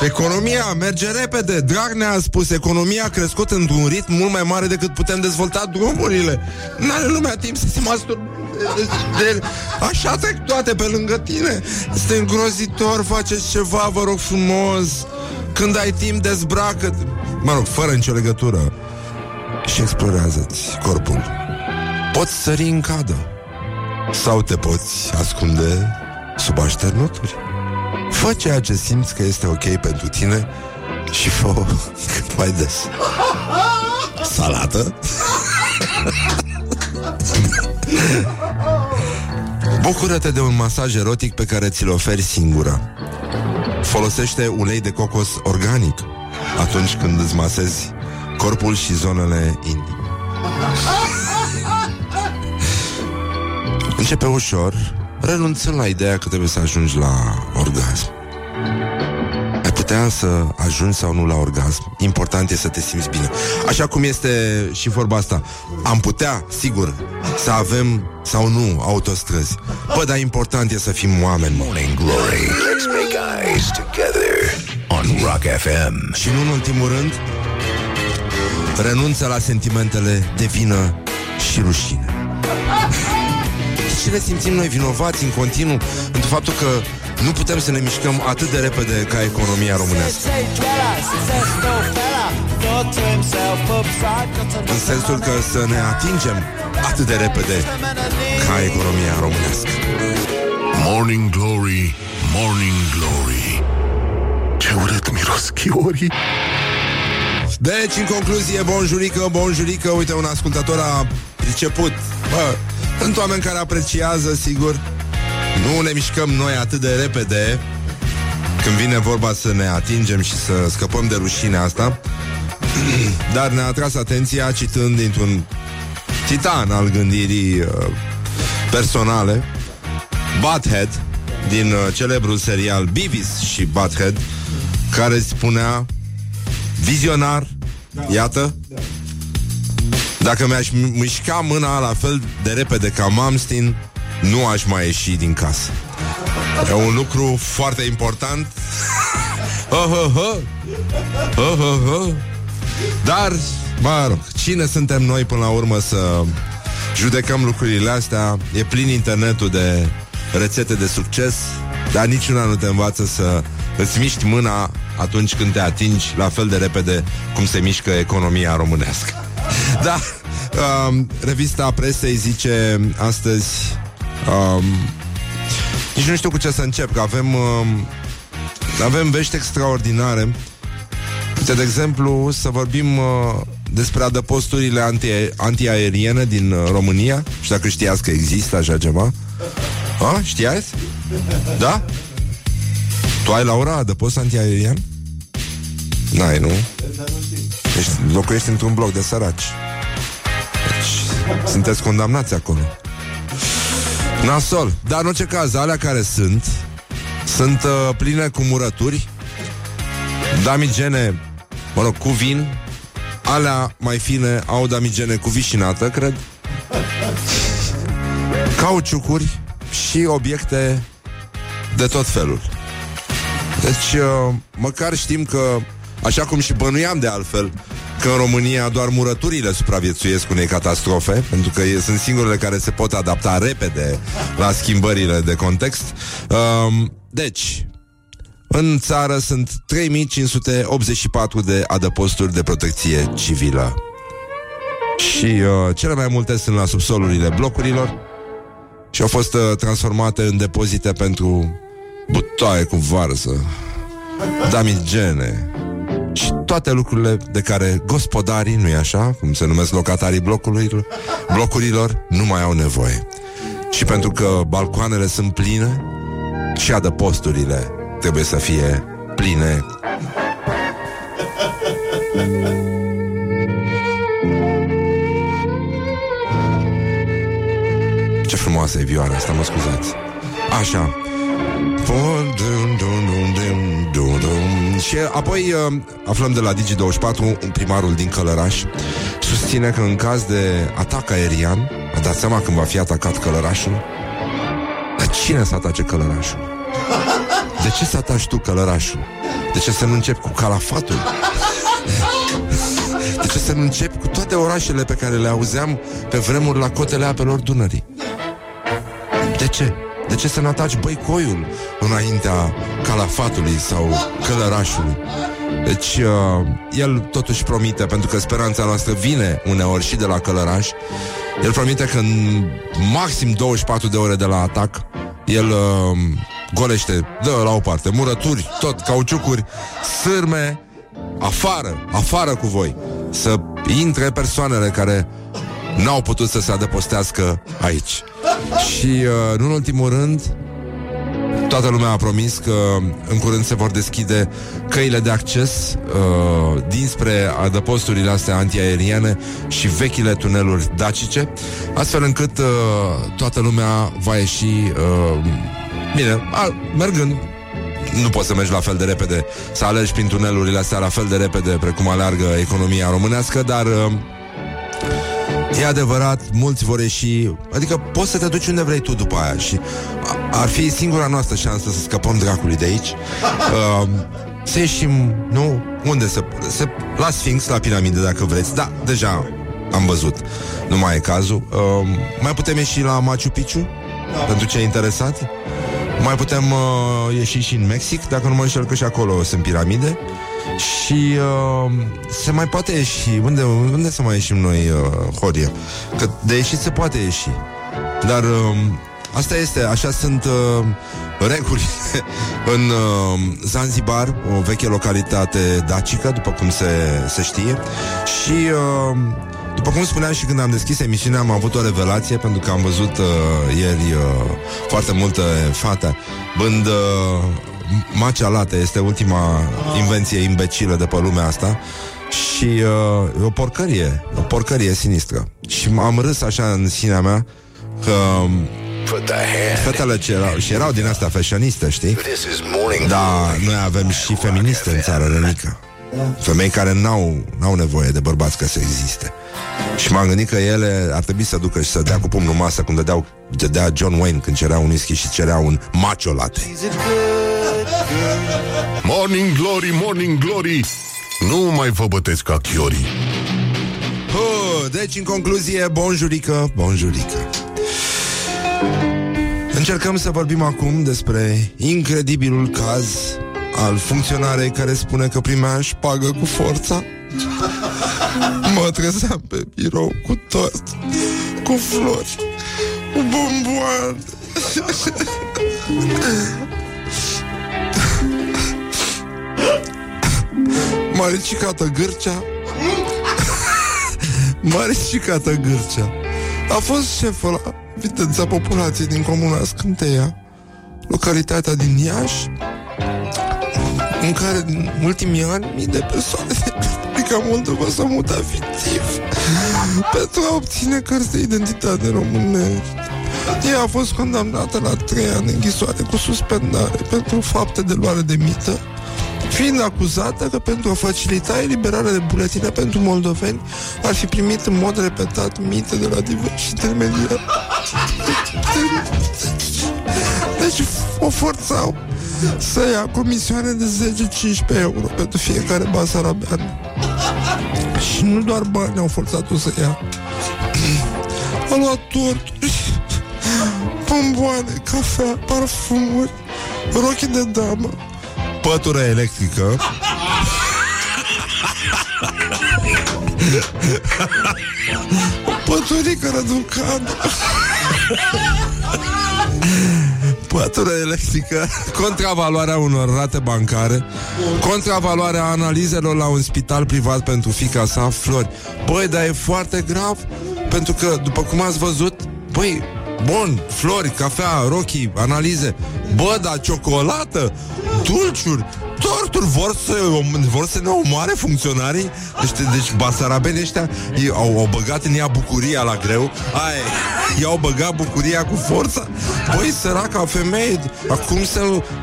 Economia merge repede. Dragnea a spus, economia a crescut într-un ritm mult mai mare decât putem dezvolta drumurile. N-are lumea timp să se mastur... De... Așa trec toate pe lângă tine. Este îngrozitor, faceți ceva, vă rog frumos. Când ai timp, dezbracă Mă rog, fără nicio legătură Și explorează-ți corpul Poți sări în cadă Sau te poți ascunde Sub așternuturi Fă ceea ce simți că este ok pentru tine Și fă cât mai des. Salată? Bucură-te de un masaj erotic pe care ți-l oferi singura Folosește ulei de cocos organic atunci când îți masezi corpul și zonele intime. Începe ușor, renunțând la ideea că trebuie să ajungi la orgasm. Ai putea să ajungi sau nu la orgasm. Important e să te simți bine. Așa cum este și vorba asta. Am putea, sigur, să avem sau nu autostrăzi. Bă, dar important e să fim oameni. mă. Morning Glory. Let's make eyes together on Rock FM. Și nu în ultimul rând, renunță la sentimentele de vină și rușine. De ce ne simțim noi vinovați în continuu pentru faptul că nu putem să ne mișcăm atât de repede ca economia românească? În sensul că să ne atingem atât de repede ca economia românească. Morning Glory, Morning Glory Ce urât miros chiorii Deci, în concluzie, bonjurică, bonjurică Uite, un ascultător a priceput Bă, sunt oameni care apreciază, sigur. Nu ne mișcăm noi atât de repede. Când vine vorba să ne atingem și să scăpăm de rușinea asta. Dar ne-a atras atenția citând dintr-un titan al gândirii uh, personale Butthead din uh, celebrul serial Beavis și Butthead care spunea vizionar, iată, dacă mi-aș mi- mișca mâna la fel de repede ca Mamstin, nu aș mai ieși din casă. E un lucru foarte important. Oh, oh, oh. Oh, oh, oh. Dar, mă rog, cine suntem noi până la urmă să judecăm lucrurile astea? E plin internetul de rețete de succes, dar niciuna nu te învață să îți miști mâna atunci când te atingi la fel de repede cum se mișcă economia românească. Da, um, revista presei zice astăzi um, nici nu știu cu ce să încep, că avem um, avem vești extraordinare. Uite, de exemplu, să vorbim uh, despre adăposturile anti- antiaeriene din uh, România. Și dacă știați că există așa ceva. A, știați? Da? Tu ai, Laura, adăpost antiaerian? N-ai, nu? Ești, locuiești într-un bloc de săraci. Deci, sunteți condamnați acolo. Nasol. Dar în orice caz, alea care sunt, sunt uh, pline cu murături, damigene, mă rog, cu vin, alea mai fine au damigene cu vișinată, cred, cauciucuri și obiecte de tot felul. Deci, uh, măcar știm că, așa cum și bănuiam de altfel, că în România doar murăturile supraviețuiesc unei catastrofe, pentru că e- sunt singurele care se pot adapta repede la schimbările de context. Um, deci, în țară sunt 3584 de adăposturi de protecție civilă. Și uh, cele mai multe sunt la subsolurile blocurilor și au fost uh, transformate în depozite pentru butoaie cu varză, damigene și toate lucrurile de care gospodarii, nu-i așa, cum se numesc locatarii blocurilor, blocurilor, nu mai au nevoie. Și pentru că balcoanele sunt pline și adăposturile trebuie să fie pline. Ce frumoasă e vioara asta, mă scuzați. Așa. Dun, dun, dun, dun, dun, dun. Și apoi uh, aflăm de la Digi24 un primarul din Călăraș susține că în caz de atac aerian, a dat seama când va fi atacat călărașul? Dar cine să atace călărașul? De ce să ataci tu călărașul? De ce să nu începi cu calafatul? De ce să nu începi cu toate orașele pe care le auzeam pe vremuri la cotele apelor Dunării? De ce? De ce să nu ataci băicoiul înaintea calafatului sau călărașului? Deci uh, el totuși promite, pentru că speranța noastră vine uneori și de la călăraș, el promite că în maxim 24 de ore de la atac, el uh, golește, dă la o parte, murături, tot, cauciucuri, sârme, afară, afară cu voi, să intre persoanele care n-au putut să se adăpostească aici. Și, uh, nu în ultimul rând, toată lumea a promis că în curând se vor deschide căile de acces uh, dinspre adăposturile astea antiaeriene și vechile tuneluri dacice, astfel încât uh, toată lumea va ieși uh, bine, a, mergând. Nu poți să mergi la fel de repede, să alergi prin tunelurile astea la fel de repede precum aleargă economia românească, dar uh, E adevărat, mulți vor ieși. Adică poți să te duci unde vrei tu după aia Și a- ar fi singura noastră șansă Să scăpăm dracului de aici. Uh, Să ieșim, nu? Unde să, să La Sphinx, la piramide dacă vreți. Da, deja am văzut. Nu mai e cazul. Uh, Mai putem ieși la Machu Picchu? Pentru cei interesați? Mai putem uh, ieși și în Mexic, dacă nu mă înșel că și acolo sunt piramide. Și uh, se mai poate ieși. Unde, unde să mai ieșim noi, uh, Horie? Că de ieșit se poate ieși. Dar uh, asta este, așa sunt uh, reguli în uh, Zanzibar, o veche localitate dacică, după cum se, se știe. Și uh, după cum spuneam și când am deschis emisiunea, am avut o revelație pentru că am văzut uh, ieri uh, foarte multe fate bând uh, macea late, este ultima invenție imbecilă de pe lumea asta și uh, e o porcărie, o porcărie sinistră. Și am râs așa în sinea mea că Put the hand. fetele ce erau, și erau din astea fashioniste, știi? This is morning. Da, noi avem și feministe în țară, Renica. Femei care n-au, n-au nevoie de bărbați ca să existe. Și m-am gândit că ele ar trebui să ducă și să dea cu pumnul masă cum dădeau, dădea John Wayne când cerea un whisky și cerea un macho latte. Morning Glory, Morning Glory Nu mai vă bătesc ca chiorii Oh, deci, în concluzie, bonjurică, bonjurică. Încercăm să vorbim acum despre incredibilul caz al funcționarei care spune că primea șpagă cu forța. Mă trezeam pe birou cu tort, cu flori, cu bomboane. Maricicată gârcea. Maricicată Gârcea. A fost șeful la Viteța populației din comuna Scânteia Localitatea din Iași În care în ultimii ani Mii de persoane din Republica Moldova s-au mutat fictiv Pentru a obține cărți de identitate românești. Ea a fost condamnată la trei ani închisoare cu suspendare pentru fapte de luare de mită fiind acuzată că pentru a facilita eliberarea de buletine pentru moldoveni ar fi primit în mod repetat mite de la diversi intermediari. Deci o forțau să ia comisioane de 10-15 euro pentru fiecare basarabean. Și nu doar bani au forțat-o să ia. A luat torturi, bomboane, cafea, parfumuri, rochi de damă, pătură electrică. Păturică răducană Pătură electrică Contravaloarea unor rate bancare Contravaloarea analizelor la un spital privat pentru fica sa Flori. Băi, dar e foarte grav Pentru că, după cum ați văzut Băi, bun, flori, cafea, rochii, analize. Bă, dar ciocolată, dulciuri, torturi vor să, vor să ne omoare funcționarii? Deci, deci basarabenii ăștia ei, au, au băgat în ea bucuria la greu. Ai, i-au băgat bucuria cu forța. Băi, săraca femeie Cum să,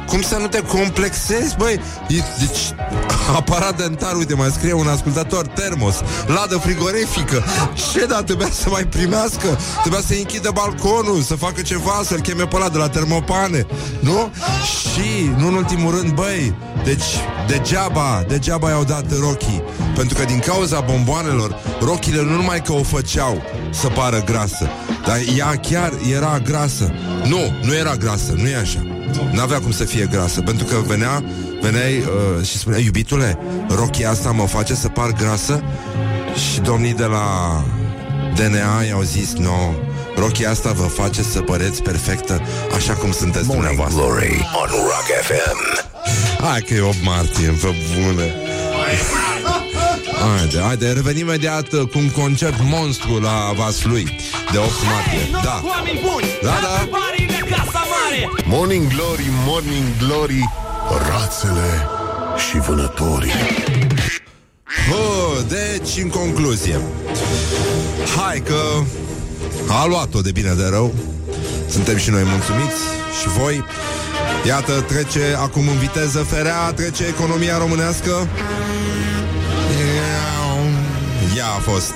cum să nu te complexezi, băi? E, Deci, aparat dentar, uite, mai scrie un ascultător Termos, ladă frigorifică. Ce da, trebuia să mai primească? Trebuia să închidă balconul Să facă ceva, să-l cheme pe ăla de la termopane Nu? Și, nu în ultimul rând, băi deci, degeaba, degeaba i-au dat rochii Pentru că din cauza bomboanelor Rochile nu numai că o făceau Să pară grasă Dar ea chiar era grasă. Nu, nu era grasă, nu e așa. N-avea cum să fie grasă Pentru că venea, veneai uh, și spunea Iubitule, rochia asta mă face să par grasă? Și domnii de la DNA i-au zis Nu, no, rochia asta vă face să păreți perfectă Așa cum sunteți Morning dumneavoastră. Glory on Rock FM. Hai că e 8 martie, pe bune Haide, haide, revenim imediat uh, cu un concert monstru la Vaslui De 8 martie. Da, da, da. Morning Glory, Morning Glory Rațele și vânătorii. Bă, deci, în concluzie. Hai că a luat-o de bine de rău. Suntem și noi mulțumiți. Și voi? Iată, trece acum în viteză ferea Trece economia românească. Ea a fost.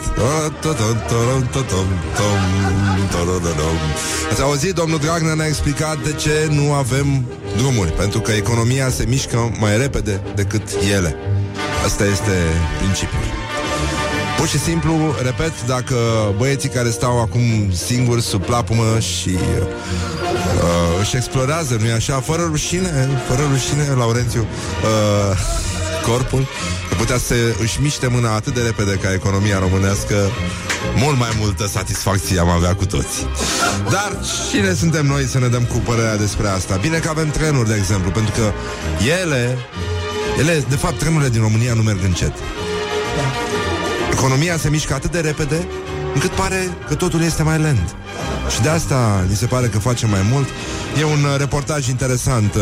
Ați auzit, domnul Dragnea ne-a explicat de ce nu avem drumuri Pentru că economia se mișcă mai repede decât ele. Asta este principiul Pur și simplu, repet, dacă băieții care stau acum singuri sub plapumă și uh, își explorează, nu-i așa, fără rușine, fără rușine, Laurențiu, uh, corpul, că putea să își miște mâna atât de repede ca economia românească, mult mai multă satisfacție am avea cu toți. Dar cine suntem noi să ne dăm cu părerea despre asta? Bine că avem trenuri, de exemplu, pentru că ele, ele, de fapt, trenurile din România nu merg încet. Economia se mișcă atât de repede încât pare că totul este mai lent. Și de asta ni se pare că face mai mult. E un uh, reportaj interesant uh,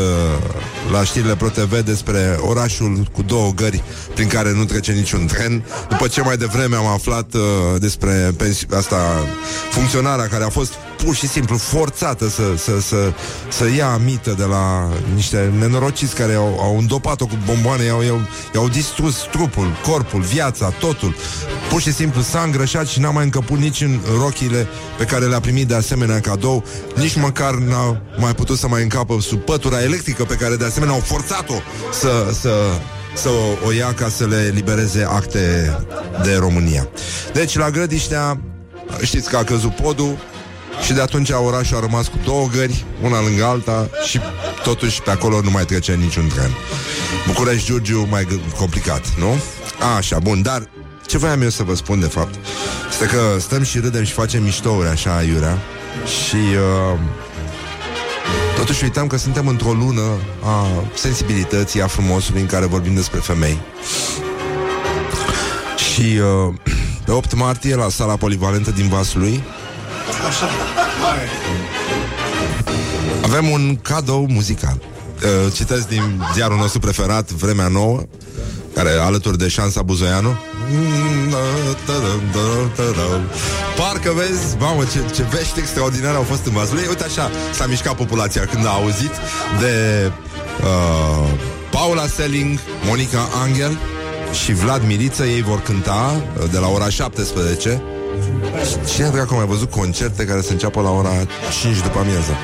la știrile ProTV despre orașul cu două gări prin care nu trece niciun tren. După ce mai devreme am aflat uh, despre pensi- asta funcționarea care a fost pur și simplu forțată să, să, să, să ia mită de la niște nenorociți care au, au îndopat-o cu bomboane, i-au, i-au, i-au distrus trupul, corpul, viața, totul. Pur și simplu s-a îngrășat și n-a mai încăput nici în rochile pe care le-a primit de asemenea cadou, nici măcar n-a mai putut să mai încapă sub pătura electrică pe care de asemenea au forțat-o să, să, să o, o ia ca să le libereze acte de România. Deci la Grădiștea știți că a căzut podul și de atunci orașul a rămas cu două gări, una lângă alta și totuși pe acolo nu mai trece niciun tren. București-Giurgiu mai g- complicat, nu? A, așa, bun, dar ce voiam eu să vă spun de fapt Este că stăm și râdem și facem miștouri așa aiurea Și uh, Totuși uitam că suntem într-o lună A sensibilității, a frumosului În care vorbim despre femei Și uh, Pe 8 martie la sala polivalentă din Vaslui Avem un cadou muzical. Uh, Citesc din ziarul nostru preferat Vremea Nouă care alături de șansa Buzoianu. Parcă vezi, mamă, ce, ce vești extraordinare au fost în Vaslui Uite așa s-a mișcat populația când a auzit de uh, Paula Selling, Monica Angel și Vlad Miliță. Ei vor cânta uh, de la ora 17 Cine dracu a mai văzut concerte care se înceapă la ora 5 după amiază?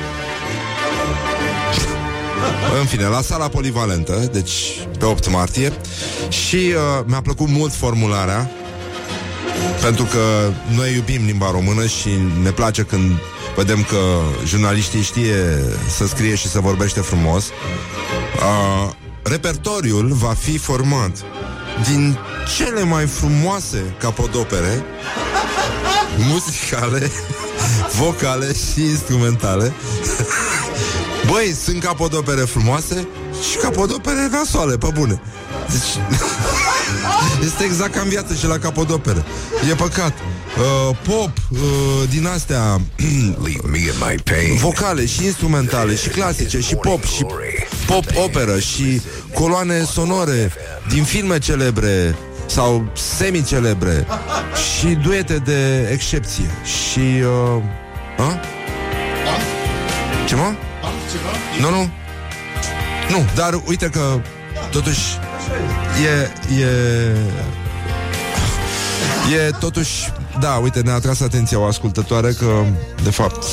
În fine, la sala polivalentă, deci pe 8 martie Și uh, mi-a plăcut mult formularea Pentru că noi iubim limba română și ne place când vedem că jurnaliștii știe să scrie și să vorbește frumos uh, Repertoriul va fi format din cele mai frumoase capodopere muzicale, vocale și instrumentale Băi, sunt capodopere frumoase și capodopere nasoale, pe bune. Deci, este exact ca în viață și la capodopere. E păcat. uh, pop, uh, din astea Leave me in my pain. vocale și instrumentale și clasice și pop și pop operă și coloane sonore din filme celebre sau semi-celebre și duete de excepție și... Uh, a? Ce mă? Nu, nu. Nu, dar uite că totuși e, e, e totuși, da, uite, ne-a atras atenția o ascultătoare că, de fapt,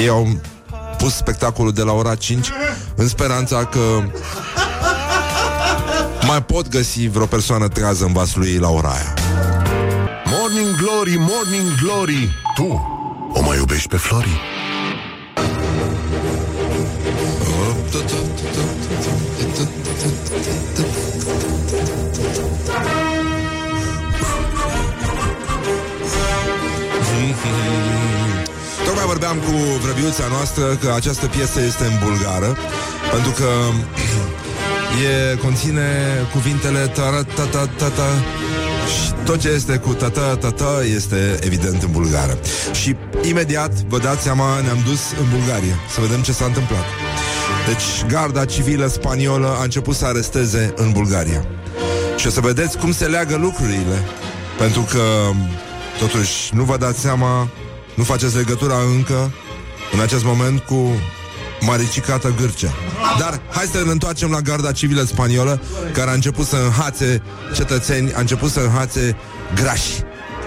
ei au pus spectacolul de la ora 5 în speranța că mai pot găsi vreo persoană trează în vasul ei la ora aia. Morning Glory, Morning Glory Tu o mai iubești pe Flori? Tocmai vorbeam cu vrăbiuța noastră că această piesă este în bulgară Pentru că e, conține cuvintele ta ta ta ta ta și tot ce este cu ta ta ta este evident în bulgară. Și imediat, vă dați seama, ne-am dus în Bulgaria să vedem ce s-a întâmplat. Deci, garda civilă spaniolă a început să aresteze în Bulgaria. Și o să vedeți cum se leagă lucrurile. Pentru că, totuși, nu vă dați seama, nu faceți legătura încă, în acest moment, cu Maricicată Gârcea. Dar hai să ne întoarcem la garda civilă spaniolă, care a început să înhațe cetățeni, a început să înhațe grași.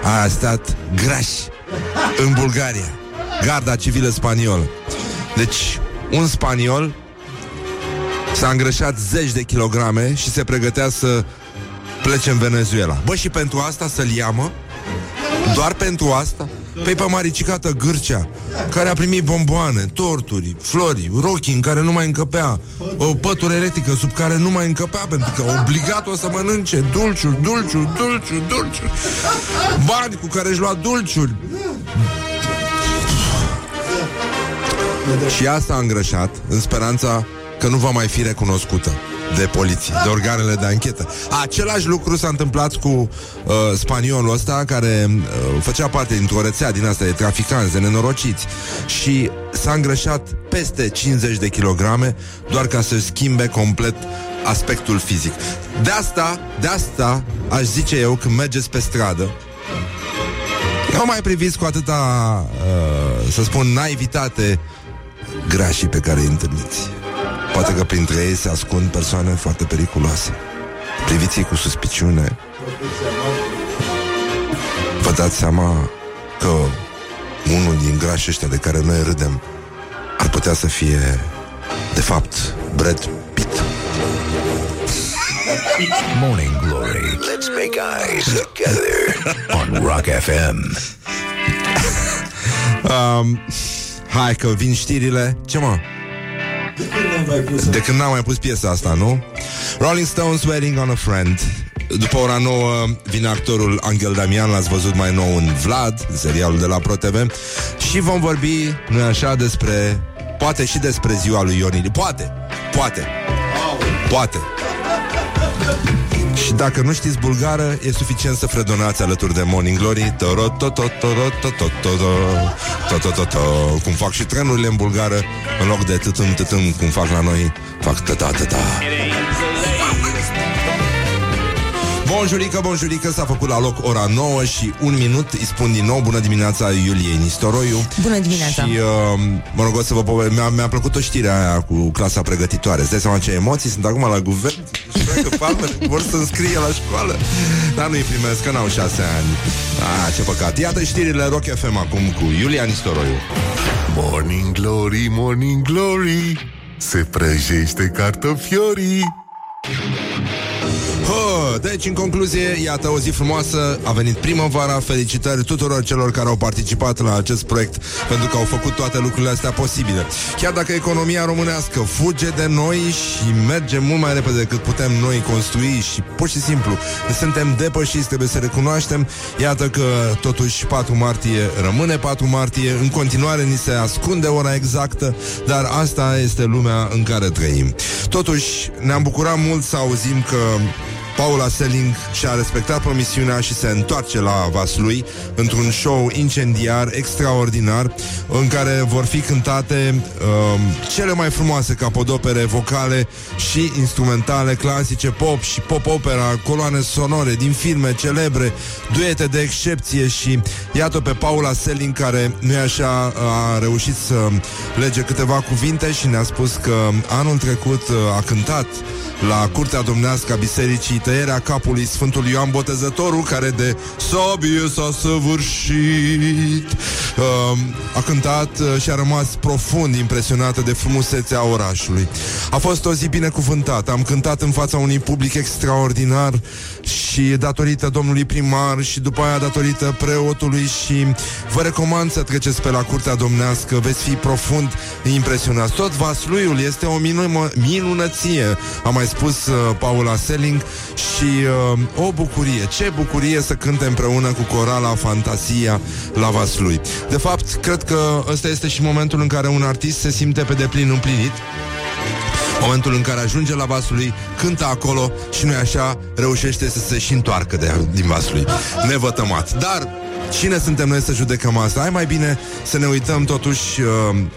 A stat grași în Bulgaria. Garda civilă spaniolă. Deci, un spaniol s-a îngrășat zeci de kilograme și se pregătea să plece în Venezuela. Bă, și pentru asta să-l ia, mă? Doar pentru asta? Păi pe Maricicată Gârcea Care a primit bomboane, torturi, flori Rochi în care nu mai încăpea O pătură electrică sub care nu mai încăpea Pentru că obligat-o să mănânce Dulciuri, dulciuri, dulciuri, dulciuri. Bani cu care își lua dulciuri. Și asta a îngrășat În speranța că nu va mai fi recunoscută de poliție, de organele de anchetă. Același lucru s-a întâmplat cu uh, spaniolul ăsta care uh, făcea parte dintr-o rețea din asta de traficanți, de nenorociți și s-a îngrășat peste 50 de kilograme doar ca să schimbe complet aspectul fizic. De asta, de asta aș zice eu când mergeți pe stradă nu mai priviți cu atâta, uh, să spun, naivitate grașii pe care îi întâlniți. Poate că printre ei se ascund persoane foarte periculoase. Priviți cu suspiciune. Vă dați seama că unul din grașii ăștia de care noi râdem ar putea să fie, de fapt, Brad Pitt. Morning Glory. Let's make eyes together on Rock FM. Um, hai că vin știrile. Ce mă? De când n-am mai pus piesa asta, nu? Rolling Stones Wedding on a Friend. După ora 9 vine actorul Angel Damian L-ați văzut mai nou în Vlad În serialul de la ProTV Și vom vorbi, nu așa, despre Poate și despre ziua lui Ionili Poate, poate Poate și dacă nu știți bulgară, e suficient să fredonați alături de Morning Glory. Cum fac și trenurile în bulgară În loc de tătâm, tătâm, cum fac la noi Fac tăta, tăta Bonjurică, bonjurică, s-a făcut la loc ora 9 și un minut. Îi spun din nou bună dimineața Iuliei Nistoroiu. Bună dimineața. Și uh, mă rog o să vă pove- mi-a, mi-a plăcut o știre aia cu clasa pregătitoare. Îți dai seama ce emoții sunt acum la guvern? Și cred că palmele vor să înscrie la școală. Dar nu-i primesc, că n-au șase ani. Ah, ce păcat. Iată știrile Rock FM acum cu Iulia Nistoroiu. Morning Glory, Morning Glory Se prăjește cartofiorii Hă, deci, în concluzie, iată o zi frumoasă, a venit primăvara, felicitări tuturor celor care au participat la acest proiect, pentru că au făcut toate lucrurile astea posibile. Chiar dacă economia românească fuge de noi și merge mult mai repede decât putem noi construi și pur și simplu suntem depășiți, trebuie să recunoaștem, iată că totuși 4 martie rămâne 4 martie, în continuare ni se ascunde ora exactă, dar asta este lumea în care trăim. Totuși, ne-am bucurat mult să auzim că Paula Selling și-a respectat promisiunea și se întoarce la Vaslui într-un show incendiar extraordinar în care vor fi cântate um, cele mai frumoase capodopere vocale și instrumentale clasice pop și pop-opera, coloane sonore din filme celebre, duete de excepție și iată pe Paula Selling care nu e așa a reușit să lege câteva cuvinte și ne-a spus că anul trecut uh, a cântat la curtea domnească a bisericii tăierea capului Sfântului Ioan Botezătorul, care de sabie s-a săvârșit. Uh, a cântat uh, și a rămas profund impresionată de frumusețea orașului. A fost o zi binecuvântată. Am cântat în fața unui public extraordinar și datorită domnului primar și după aia datorită preotului și vă recomand să treceți pe la curtea domnească, veți fi profund impresionați. Tot Vasluiul este o minună, minunăție, a mai spus uh, Paula Selling și uh, o bucurie, ce bucurie să cânte împreună cu corala Fantasia la Vaslui. De fapt, cred că ăsta este și momentul în care un artist se simte pe deplin împlinit Momentul în care ajunge la vasul lui, cântă acolo și nu așa, reușește să se și întoarcă de, din vasul lui. Nevătămat. Dar Cine suntem noi să judecăm asta? Hai mai bine să ne uităm totuși uh,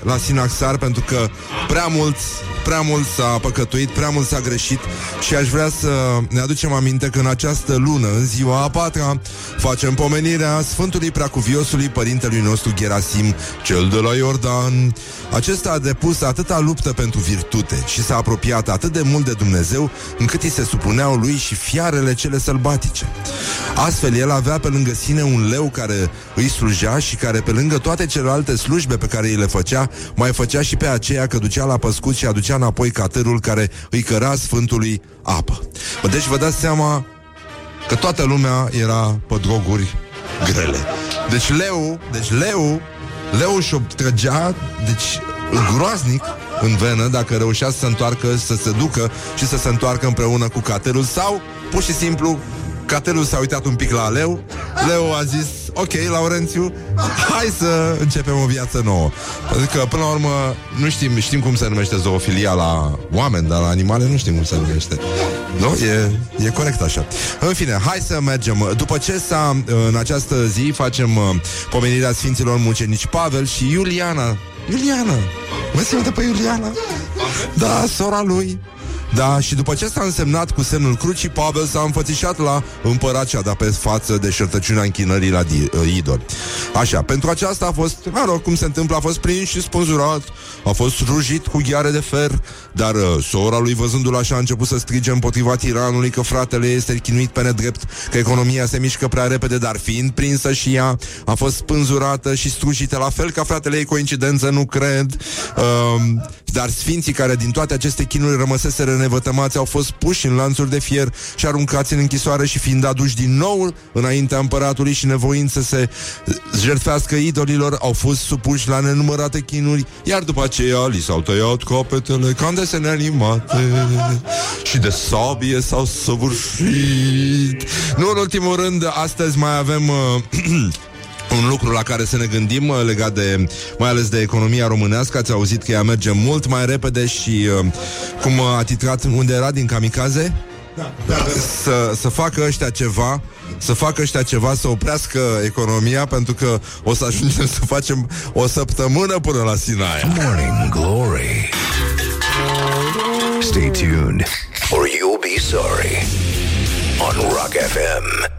la Sinaxar Pentru că prea mult Prea mult s-a păcătuit, prea mult s-a greșit Și aș vrea să ne aducem aminte Că în această lună, în ziua a patra Facem pomenirea Sfântului Preacuviosului Părintelui nostru Gerasim Cel de la Iordan Acesta a depus atâta luptă pentru virtute Și s-a apropiat atât de mult de Dumnezeu Încât îi se supuneau lui și fiarele cele sălbatice Astfel el avea pe lângă sine un leu care îi slujea și care pe lângă toate celelalte slujbe pe care îi le făcea, mai făcea și pe aceea că ducea la păscut și aducea înapoi catărul care îi căra Sfântului apă. Bă, Deci vă dați seama că toată lumea era pe droguri grele. Deci leu, deci leu, leu și-o trăgea, deci groaznic în venă dacă reușea să se întoarcă, să se ducă și să se întoarcă împreună cu caterul sau, pur și simplu, Caterul s-a uitat un pic la Leu Leu a zis, ok, Laurențiu Hai să începem o viață nouă. Adică, până la urmă, nu știm Știm cum se numește zoofilia la oameni Dar la animale nu știm cum se numește. Nu? E, e corect așa. În fine, hai să mergem. După ce s-a, în această zi Facem uh, pomenirea Sfinților Mucenici Pavel și Iuliana. Iuliana! Mă simte pe Iuliana? Da, sora lui da, și după ce s-a însemnat cu semnul crucii, Pavel s-a înfățișat la împărat și a dat pe față de șertăciunea închinării la di- uh, idoli. Așa, pentru aceasta a fost, mă rog, cum se întâmplă, a fost prins și spânzurat, a fost rujit cu ghiare de fer, dar uh, sora lui, văzându-l așa, a început să strige împotriva tiranului că fratele este chinuit pe nedrept, că economia se mișcă prea repede, dar fiind prinsă și ea, a fost spânzurată și strujită la fel ca fratele ei, coincidență, nu cred. Uh, dar sfinții care din toate aceste chinuri rămăseseră nevătămați au fost puși în lanțuri de fier și aruncați în închisoare și fiind aduși din nou înaintea împăratului și nevoind să se jertfească idolilor, au fost supuși la nenumărate chinuri, iar după aceea li s-au tăiat capetele ca în desene animate și de sabie s-au săvârșit. Nu în ultimul rând, astăzi mai avem... Uh, un lucru la care să ne gândim uh, legat de, mai ales de economia românească, ați auzit că ea merge mult mai repede și uh, cum a titrat unde era din Kamikaze? Da, da, da. Să, să facă ăștia ceva să facă ăștia ceva, să oprească economia pentru că o să ajungem să facem o săptămână până la Sinaia. Morning Glory. Stay tuned or you'll be sorry on Rock FM.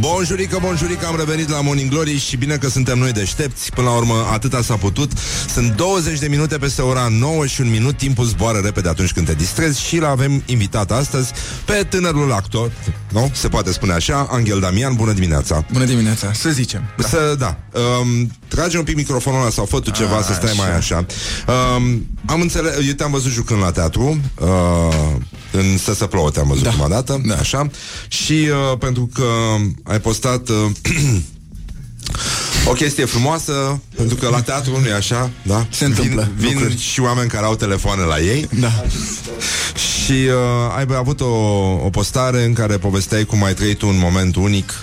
Bonjurică, bonjurică, am revenit la Morning Glory și bine că suntem noi deștepți. Până la urmă, atâta s-a putut. Sunt 20 de minute peste ora 9 și un minut. Timpul zboară repede atunci când te distrezi și l-avem invitat astăzi pe tânărul actor, nu? Se poate spune așa, Angel Damian. Bună dimineața! Bună dimineața, să zicem. Da. Să, da. Um, trage un pic microfonul ăla sau fă tu ceva A, să stai așa. mai așa. Um, am înțeles, eu te-am văzut jucând la teatru, uh, în Să să plouă te-am văzut Da. prima dată, Da. așa, și uh, pentru că ai postat... Uh, O chestie frumoasă, pentru că la teatru nu e așa, da? Se întâmplă Vin, vin lucruri. și oameni care au telefoane la ei Da. și uh, ai avut o, o postare în care povesteai cum ai trăit un moment unic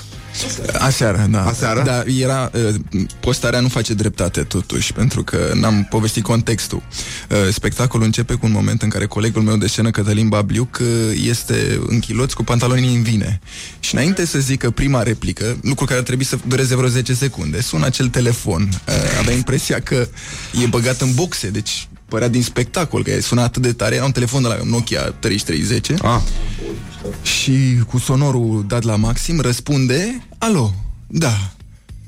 Aseară, da. Aseară? Da, era, uh, postarea nu face dreptate totuși, pentru că n-am povestit contextul. Uh, Spectacolul începe cu un moment în care colegul meu de scenă, Cătălin Babliuc, uh, este în chiloți cu pantalonii în vine. Și înainte să zică prima replică, lucru care ar trebui să dureze vreo 10 secunde, sună acel telefon. Uh, Avea impresia că e băgat în boxe, deci părea din spectacol, că suna atât de tare, era un telefon de la Nokia 3310 Ah, și cu sonorul dat la maxim răspunde Alo, da,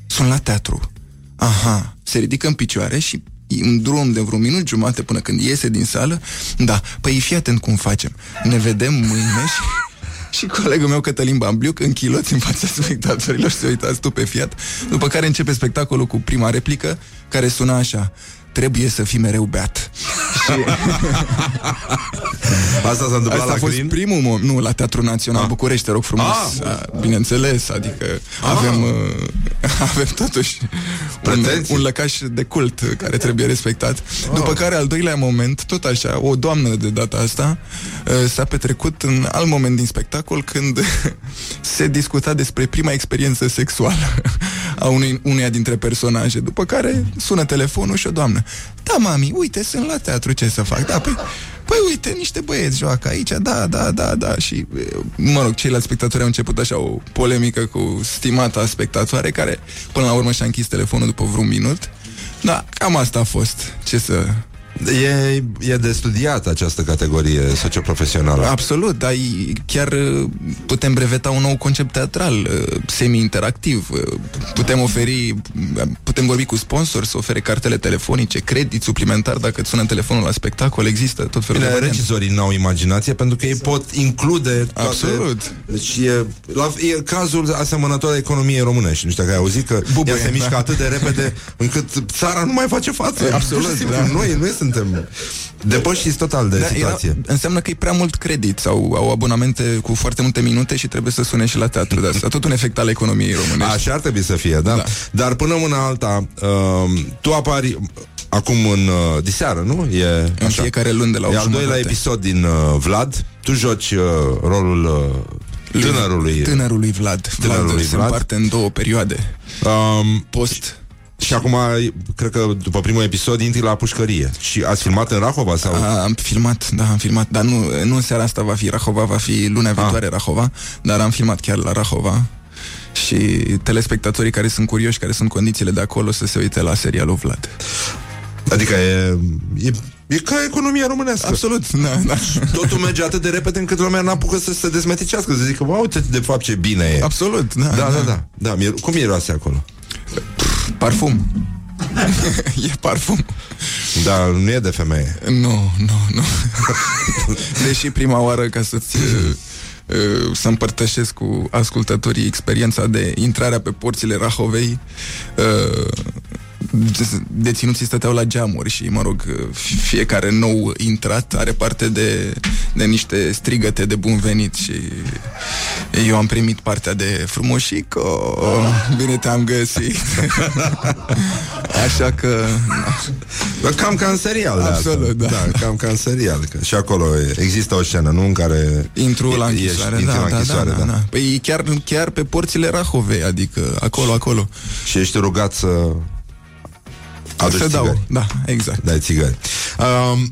sunt la teatru. Aha, se ridică în picioare și un drum de vreun minut jumate până când iese din sală. Da, păi fii atent cum facem. Ne vedem mâine și... Și colegul meu, Cătălin Bambliuc, în chiloți în fața spectatorilor, se uita stupefiat, după care începe spectacolul cu prima replică, care suna așa, trebuie să fii mereu beat. Și asta s-a întâmplat Asta a la fost Crin? primul moment, nu, la Teatrul Național Ah. București, te rog frumos. Ah. Ah. Bineînțeles, adică avem, uh, avem totuși un, Pretenții. un lăcaș de cult care trebuie respectat. După care, al doilea moment, tot așa, o doamnă de data asta uh, s-a petrecut în alt moment din spectacol când se discuta despre prima experiență sexuală a unui, uneia dintre personaje. După care sună telefonul și o doamnă. Da, mami, uite, sunt la teatru, ce să fac? Da, păi, păi uite, niște băieți joacă aici, da, da, da, da. Și, e, mă rog, ceilalți spectatori au început așa o polemică cu stimata spectatoare, care până la urmă și-a închis telefonul după vreun minut. Da, cam asta a fost. Ce să... E, e de studiat această categorie socioprofesională. Absolut, dar e- chiar uh, putem breveta un nou concept teatral, uh, semi-interactiv. Uh, Putem oferi, uh, putem vorbi cu sponsori, să ofere cartele telefonice, credit suplimentar dacă îți sună telefonul la spectacol, există tot felul Bine, de variante. regizorii n-au imaginație pentru că ei pot include toate... Absolut. Deci e, la, e cazul asemănător economiei românești. Nu știu dacă ai auzit că Bubuie, ea se mișcă da. atât de repede încât țara nu mai face față. Absolut, Pur și simplu, da. Noi, noi suntem depășiți total de Da, situație. Era, înseamnă că e prea mult credit sau au abonamente cu foarte multe minute și trebuie să sune și la teatru de asta. Tot un efect al economiei românești. Așa ar trebui să fie, da? Da. Dar până una alta, uh, tu apari acum în uh, diseară, nu? E În așa. fiecare luni de la E 8 al doilea jumătate. episod din uh, Vlad. Tu joci uh, rolul uh, tânărului. Tânărului Vlad. Vlad Tânărului se Vlad. împarte în două perioade. Um, Post și acum, cred că după primul episod intri la pușcărie. Și ați filmat în Rahova sau? A, am filmat, da, am filmat, dar nu, nu în seara asta va fi Rahova, va fi lunea viitoare Rahova, dar am filmat chiar la Rahova și telespectatorii care sunt curioși, care sunt condițiile de acolo să se uite la serialul Vlad. Adică e, e, e ca economia românească. Absolut, da, da. Totul merge atât de repede încât lumea n-apucă să se dezmeticească, să zică, wow, uite de fapt ce bine e. Absolut, da. Da, da, da. da mier- cum miroase acolo? Parfum. e parfum. Dar nu e de femeie. Nu, nu, nu. Deși prima oară ca să-ți uh, uh, să împărtășesc cu ascultătorii experiența de intrarea pe porțile Rahovei uh, de- deținuții stăteau la geamuri și, mă rog, uh, fiecare nou intrat are parte de, de niște strigăte de bun venit și eu am primit partea de frumoșico, bine te-am găsit. Așa că... Dar cam ca în serial de Absolut, asta. da. da. Cam ca în serial. Că și acolo există o scenă, nu? În care Intru la ești- închisoare, intri da, la da, închisoare, da, da, da. Păi chiar, chiar pe porțile Rahovei, adică acolo, acolo. Și ești rugat să aduci Se dau, țigări. da, exact. Dai țigări. Um,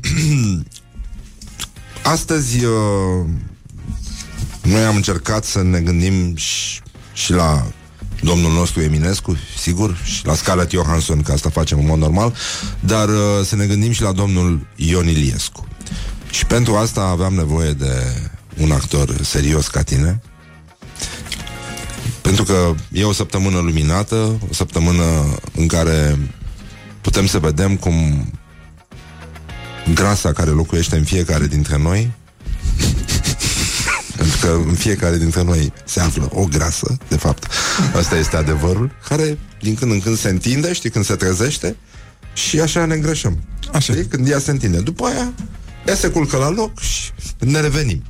astăzi uh, noi am încercat să ne gândim și, și la domnul nostru Eminescu, sigur, și la Scarlett Johansson, că asta facem în mod normal, dar uh, să ne gândim și la domnul Ion Iliescu. Și pentru asta aveam nevoie de un actor serios ca tine, pentru că e o săptămână luminată, o săptămână în care putem să vedem cum grasa care locuiește în fiecare dintre noi pentru că în fiecare dintre noi se află o grasă, de fapt, asta este adevărul, care din când în când se întinde, știi, când se trezește și așa ne îngrășăm. Așa. Știi? Când ea se întinde. După aia, ea se culcă la loc și ne revenim.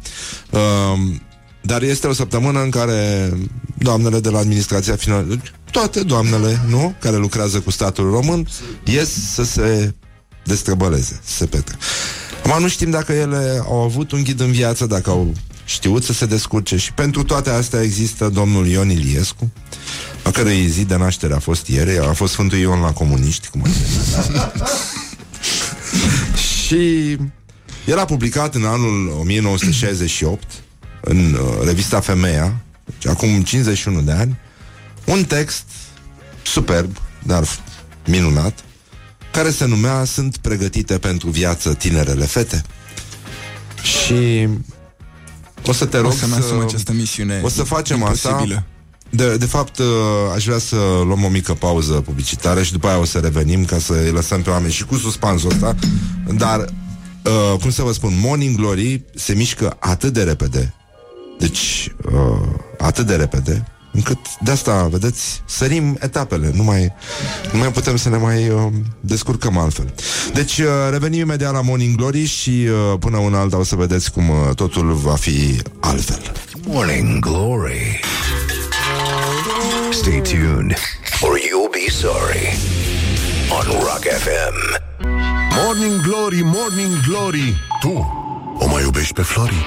Um, dar este o săptămână în care doamnele de la administrația finală, toate doamnele, nu, care lucrează cu statul român, ies să se destrăbăleze, să se petre. Acum nu știm dacă ele au avut un ghid în viață, dacă au știut să se descurce și pentru toate astea există domnul Ion Iliescu, a cărei zi de naștere a fost ieri, a fost Sfântul Ion la comuniști, cum ar veni. și el a publicat în anul 1968 în uh, revista Femeia, deci acum 51 de ani, un text superb, dar f- minunat, care se numea Sunt pregătite pentru viață tinerele fete. Și o să te rog O să-mi asum această misiune O să facem asta imposibilă. de, de fapt, uh, aș vrea să luăm o mică pauză publicitară și după aia o să revenim ca să îi lăsăm pe oameni și cu suspansul ăsta. Dar, uh, cum să vă spun, Morning Glory se mișcă atât de repede, deci uh, atât de repede, încât de asta, vedeți, sărim etapele, nu mai, nu mai putem să ne mai uh, descurcăm altfel. Deci uh, revenim imediat la Morning Glory și uh, până una alta o să vedeți cum uh, totul va fi altfel. Morning Glory. Stay tuned, or you'll be sorry. On Rock FM. Morning Glory, Morning Glory Tu o mai iubești pe Flori?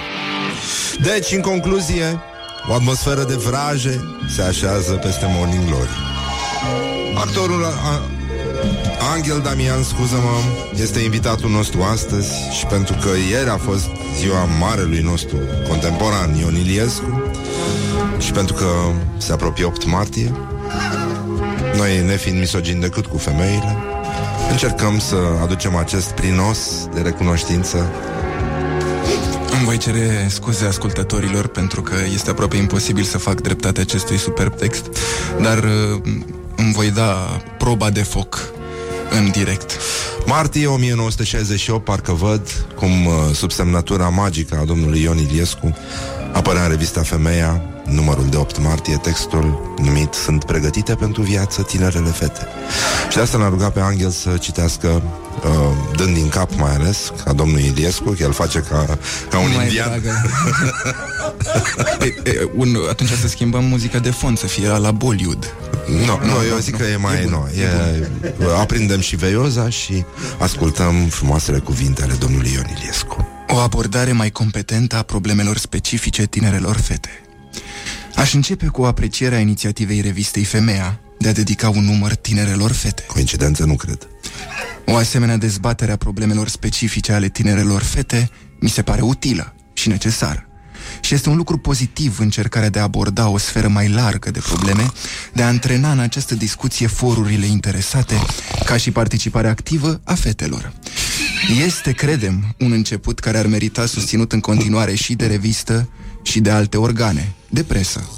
Deci, în concluzie, o atmosferă de vraje se așează peste Morning Glory. Actorul a, Angel Damian, scuză-mă, este invitatul nostru astăzi și pentru că ieri a fost ziua marelui nostru contemporan Ion Iliescu și pentru că se apropie 8 martie, noi nefiind misogini decât cu femeile, încercăm să aducem acest prinos de recunoștință Îmi voi cere scuze ascultătorilor pentru că este aproape imposibil să fac dreptate acestui superb text, dar uh, îmi voi da proba de foc în direct. Martie 1968, parcă văd cum uh, sub semnătura magică a domnului Ion Iliescu apărea în revista Femeia, numărul de 8 martie, textul numit Sunt pregătite pentru viață tinerele fete. Și de asta l-a rugat pe Angel să citească uh, dând din cap mai ales, ca domnul Iliescu, că el face ca, ca un Mai indian. dragă. e, e, un, atunci să schimbăm muzica de fond, să fie la Bollywood. Nu, nu, Nu, eu nu, zic nu. că e mai E bun, nou. E, aprindem și veioza și ascultăm frumoasele cuvinte ale domnului Ion Iliescu. O abordare mai competentă a problemelor specifice tinerelor fete. Aș începe cu aprecierea inițiativei revistei Femeia de a dedica un număr tinerelor fete. Coincidență nu cred. O asemenea dezbatere a problemelor specifice ale tinerelor fete mi se pare utilă și necesară. Și este un lucru pozitiv încercarea de a aborda o sferă mai largă de probleme, de a antrena în această discuție forurile interesate, ca și participarea activă a fetelor. Este, credem, un început care ar merita susținut în continuare și de revistă și de alte organe, de presă.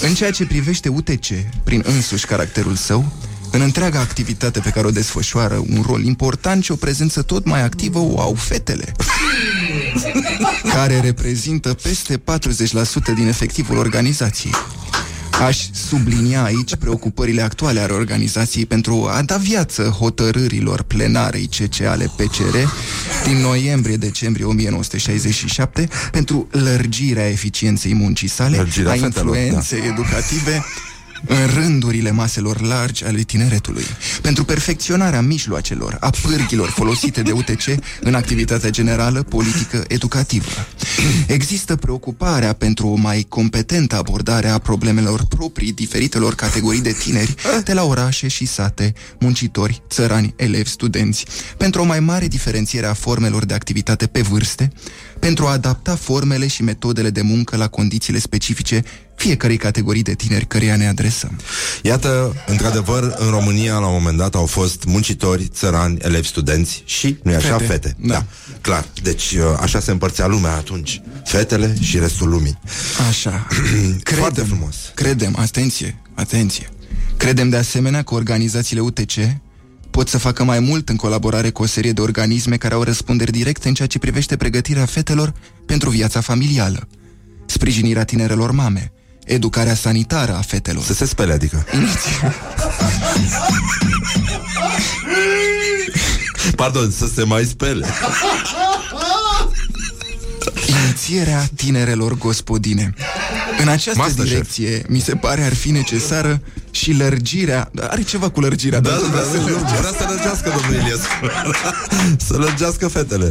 În ceea ce privește UTC, prin însuși caracterul său, în întreaga activitate pe care o desfășoară, un rol important și o prezență tot mai activă o au fetele, care reprezintă peste 40% din efectivul organizației. Aș sublinia aici preocupările actuale ale organizației pentru a da viață hotărârilor plenarei CC ale PCR din noiembrie-decembrie 1967 pentru lărgirea eficienței muncii sale, Lărgirea a fetelor, influenței educative în rândurile maselor largi ale tineretului, pentru perfecționarea mijloacelor, a pârghilor folosite de UTC în activitatea generală, politică, educativă. Există preocuparea pentru o mai competentă abordare a problemelor proprii diferitelor categorii de tineri de la orașe și sate, muncitori, țărani, elevi, studenți, pentru o mai mare diferențiere a formelor de activitate pe vârste, pentru a adapta formele și metodele de muncă la condițiile specifice fiecărei categorii de tineri căreia ne adresăm. Iată, într-adevăr, în România, la un moment dat, au fost muncitori, țărani, elevi, studenți și, nu-i așa, fete. Fete, da. Clar. Deci, uh, așa se împărțea lumea atunci. Fetele și restul lumii. Așa. Foarte frumos. Credem, atenție, atenție. Credem de asemenea că organizațiile UTC pot să facă mai mult în colaborare cu o serie de organisme care au răspunderi directe în ceea ce privește pregătirea fetelor pentru viața familială, sprijinirea tinerelor mame, educarea sanitară a fetelor. Să se spele, adică. Pardon, să se mai spele. Inițierea tinerelor gospodine. În această Masterchef. direcție, mi se pare ar fi necesară și lărgirea... Are ceva cu lărgirea, Da, dar da, da, da, vrea să lărgească domnul Iliescu Să lărgească fetele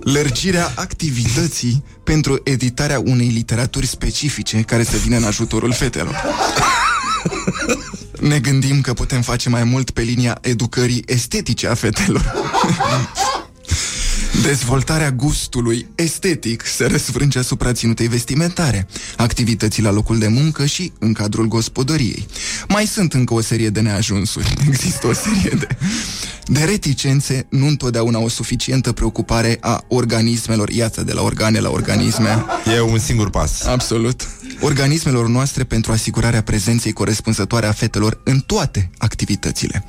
Lărgirea activității pentru editarea unei literaturi specifice care să vină în ajutorul fetelor. Ne gândim că putem face mai mult pe linia educării estetice a fetelor. Dezvoltarea gustului estetic se răsfrânge asupra ținutei vestimentare, activității la locul de muncă și în cadrul gospodăriei. Mai sunt încă o serie de neajunsuri. Există o serie de, de reticențe, nu întotdeauna o suficientă preocupare a organismelor, iată, de la organe la organisme, E un singur pas. Absolut. Organismelor noastre pentru asigurarea prezenței corespunzătoare a fetelor în toate activitățile.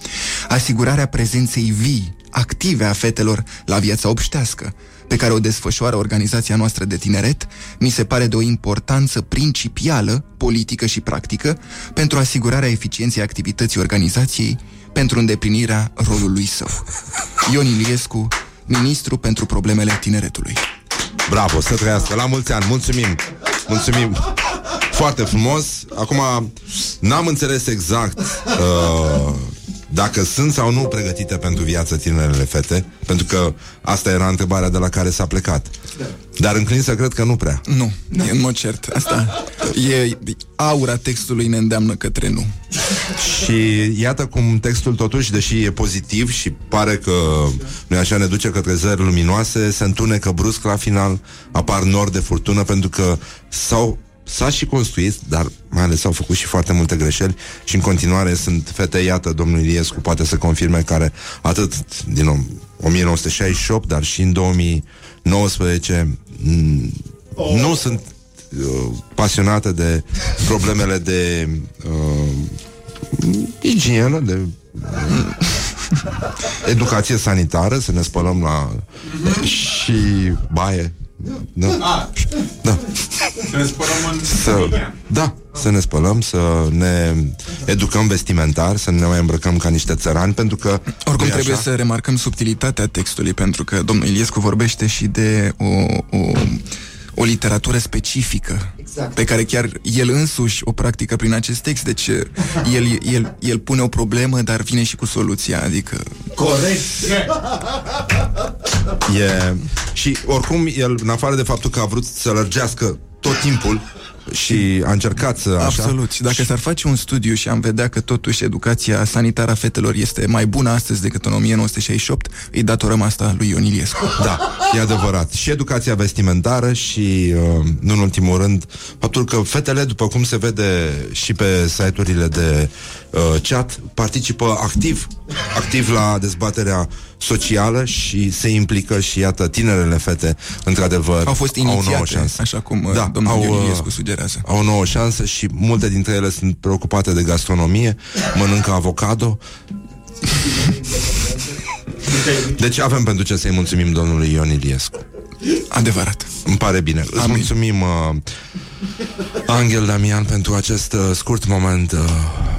Asigurarea prezenței vii, active a fetelor la viața obștească, pe care o desfășoară organizația noastră de tineret, mi se pare de o importanță principială, politică și practică, pentru asigurarea eficienței activității organizației, pentru îndeplinirea rolului său. Ion Iliescu, ministru pentru problemele tineretului. Bravo, să trăiască. La mulți ani. Mulțumim. Mulțumim. Foarte frumos. Acum, n-am înțeles exact uh, dacă sunt sau nu pregătite pentru viață tinerele fete, pentru că asta era întrebarea de la care s-a plecat. Dar înclin să cred că nu prea. Nu, e în mod cert. Asta e aura textului ne îndeamnă către nu. Și iată cum textul totuși, deși e pozitiv și pare că nu așa ne duce către zări luminoase, se întunecă brusc la final, apar nori de furtună pentru că s-au S-a și construit, dar mai ales s-au făcut și foarte multe greșeli și în continuare sunt fete, iată, domnul Iliescu poate să confirme care atât din 1968, dar și în 2019 m- nu sunt uh, pasionate de problemele de uh, igienă, de uh, educație sanitară, să ne spălăm la și baie. Da. Da. Să, da, să ne spălăm, să ne educăm vestimentar, să ne mai îmbrăcăm ca niște țărani, pentru că Oricum nu-i trebuie așa? să remarcăm subtilitatea textului, pentru că domnul Iliescu vorbește și de o, o, o literatură specifică, exact. pe care chiar el însuși o practică prin acest text, deci el, el, el pune o problemă, dar vine și cu soluția, adică... E... Și oricum, el, în afară de faptul că a vrut să lărgească tot timpul și a încercat să așa, Absolut. Și dacă s-ar face un studiu și am vedea că totuși educația sanitară a fetelor este mai bună astăzi decât în 1968, îi datorăm asta lui Ion Iliescu. Da, e adevărat. Și educația vestimentară și, uh, nu în ultimul rând, faptul că fetele, după cum se vede și pe site-urile de uh, chat, participă activ, activ la dezbaterea socială și se implică și, iată, tinerele fete, într-adevăr, Au fost o nouă inițiate, șansă. așa cum Da, da, domnul au, Ion uh, Iliescu sugerează. Au o nouă șansă și multe dintre ele sunt preocupate de gastronomie, mănâncă avocado. Deci avem pentru ce să-i mulțumim domnului Ion Iliescu. Adevărat. Îmi pare bine. Îți Amin. mulțumim, uh, Angel Damian, pentru acest uh, scurt moment uh,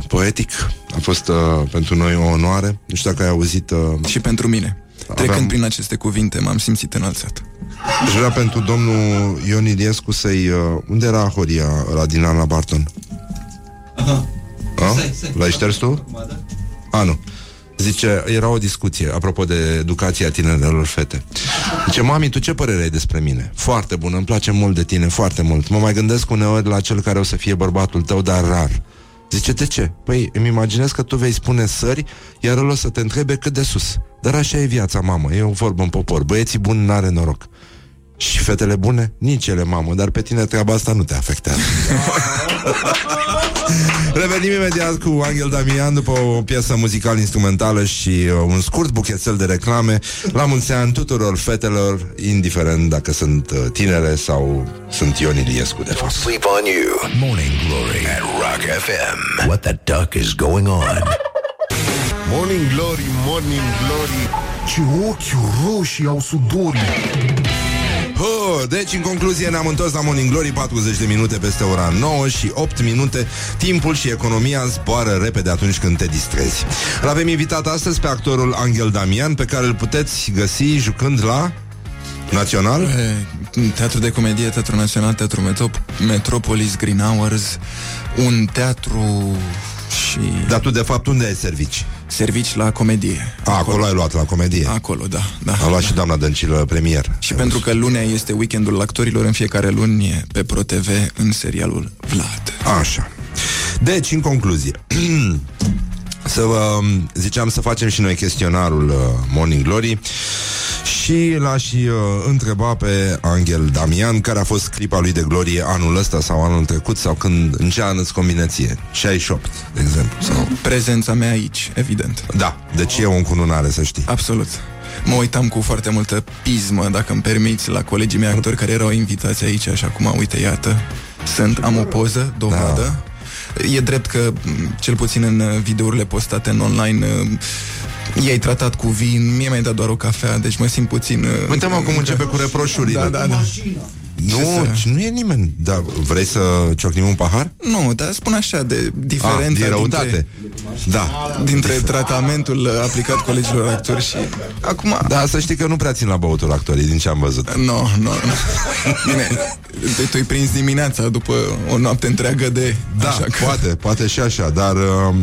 poetic. A fost uh, pentru noi o onoare. Nu știu dacă ai auzit... Uh, Și pentru mine. Trecând Aveam- prin aceste cuvinte, m-am simțit înălțat. Aș vrea pentru domnul Ion Iliescu să-i... Uh, unde era Horia la din an la Barton? Aha. L-ai șters tu? A, nu. Zice, era o discuție apropo de educația tinerelor fete. Zice, mami, tu ce părere ai despre mine? Foarte bună, îmi place mult de tine, foarte mult. Mă mai gândesc uneori la cel care o să fie bărbatul tău, dar rar. Zice, de ce? Păi, îmi imaginez că tu vei spune sări, iar el o să te întrebe cât de sus. Dar așa e viața, mamă, e o vorbă în popor. Băieții buni n-are noroc. Și fetele bune? Nici ele, mamă, dar pe tine treaba asta nu te afectează. Revenim imediat cu Angel Damian după o piesă muzical instrumentală și uh, un scurt buchețel de reclame. La mulți ani tuturor fetelor, indiferent dacă sunt uh, tinere sau sunt Ion Iliescu, de fapt. Sleep on you. Morning Glory at Rock FM. What the duck is going on? Morning Glory, Morning Glory Ce ochi roșii au sudorii Hă, deci, în concluzie, ne-am întors la Morning Glory 40 de minute peste ora 9 și 8 minute Timpul și economia zboară repede atunci când te distrezi L-avem invitat astăzi pe actorul Angel Damian Pe care îl puteți găsi jucând la... Național? E, Teatru de comedie, Teatru Național, Teatru Metrop- Metropolis, Green Hours, un teatru și... Dar tu, de fapt, unde ai servici? Servici la comedie. A, acolo ai luat la comedie. Acolo, da. da A luat da. și doamna Dăncilă premier. Și pentru că lunea este weekendul actorilor în fiecare luni e pe ProTV în serialul Vlad. Așa. Deci, în concluzie, să vă ziceam să facem și noi chestionarul uh, Morning Glory și l-aș uh, întreba pe Angel Damian care a fost clipa lui de glorie anul ăsta sau anul trecut sau când în ce an îți combine ție? 68, de exemplu. Sau... Prezența mea aici, evident. Da, deci e o încununare, să știi. Absolut. Mă uitam cu foarte multă pismă, dacă îmi permiți, la colegii mei actori care erau invitați aici, așa cum, uite, iată, sunt, am o poză, dovadă. Da. E drept că, m, cel puțin în uh, videourile postate în online, uh, i-ai tratat cu vin, mie mi-ai dat doar o cafea, deci mă simt puțin... uh, Uite mă cum începe cu reproșurile. Da, da, da. Nu, să- nu e nimeni. Da, vrei să ciocnim un pahar? Nu, dar spun așa, de diferența Ah, din răutate. dintre, Da. dintre tratamentul uh, aplicat colegilor actori și... Acum, Da, să știi că nu prea țin la băutul actorii, din ce am văzut. Nu, nu, nu. Bine, te, tu-i prins dimineața după o noapte întreagă de... Da, așa că... poate, poate și așa, dar uh,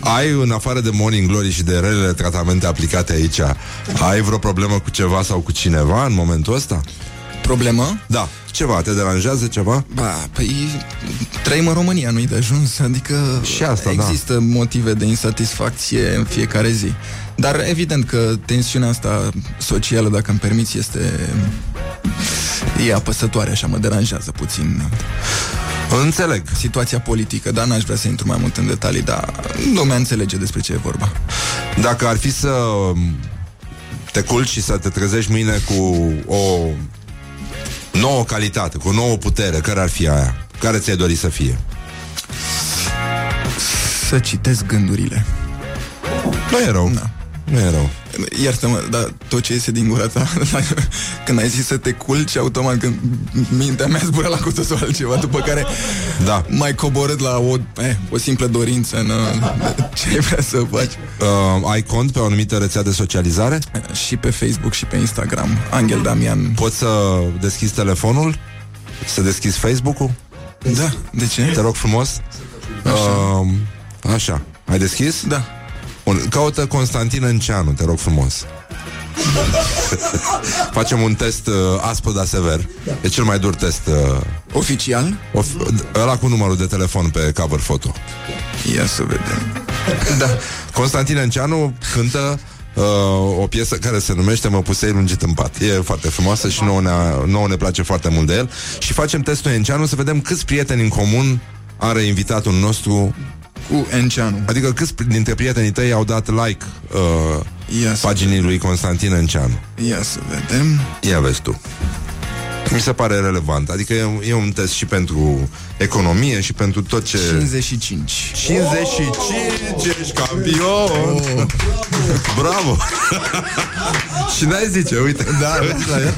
ai, în afară de Morning Glory și de relele tratamente aplicate aici, ai vreo problemă cu ceva sau cu cineva în momentul ăsta? Problemă? Da, ceva, te deranjează ceva? Ba, păi trăim în România, nu-i de ajuns, adică Și asta, da. există motive de insatisfacție în fiecare zi. Dar evident că tensiunea asta socială, dacă îmi permiți, este... E apăsătoare, așa, mă deranjează puțin Înțeleg. situația politică, dar n-aș vrea să intru mai mult în detalii, dar lumea înțelege despre ce e vorba. Dacă ar fi să te culci și să te trezești mâine cu o nouă calitate, cu o nouă putere, care ar fi aia? Care ți-ai dori să fie? Să citesc gândurile. Nu e rău. Da. Nu e rău. Iartă-mă, dar tot ce iese din gura ta Când ai zis să te culci Automat când mintea mea zbura la cu totul altceva După care Da. mai coborât la o, eh, o simplă dorință în, Ce ai vrea să faci Uh, ai cont pe o anumită rețea de socializare? Și pe Facebook și pe Instagram Angel Damian Poți să deschizi telefonul? Să deschizi Facebook-ul? Da, de ce? Te rog frumos. Așa. Uh, așa. Ai deschis? Da Bun. Caută Constantin Înceanu, te rog frumos. Facem un test uh, aspru, dar sever. E cel mai dur test. Uh, Oficial? of- ăla cu numărul de telefon pe cover foto. Ia să vedem Da, Constantin Înceanu cântă uh, o piesă care se numește Mă pusei lungit în pat. E foarte frumoasă și nouă ne, nouă ne place foarte mult de el. Și facem testul Înceanu să vedem câți prieteni în comun are invitatul nostru cu Enceanu Adică câți dintre prietenii tăi au dat like uh, Ia să, paginii lui Constantin Înceanu? ia să vedem Ia vezi tu. Mi se pare relevant. Adică e, e un test și pentru economie și pentru tot ce... 55 55 ești campion. Oh. Bravo! Și n-ai zice, uite. Da, Te uiți la el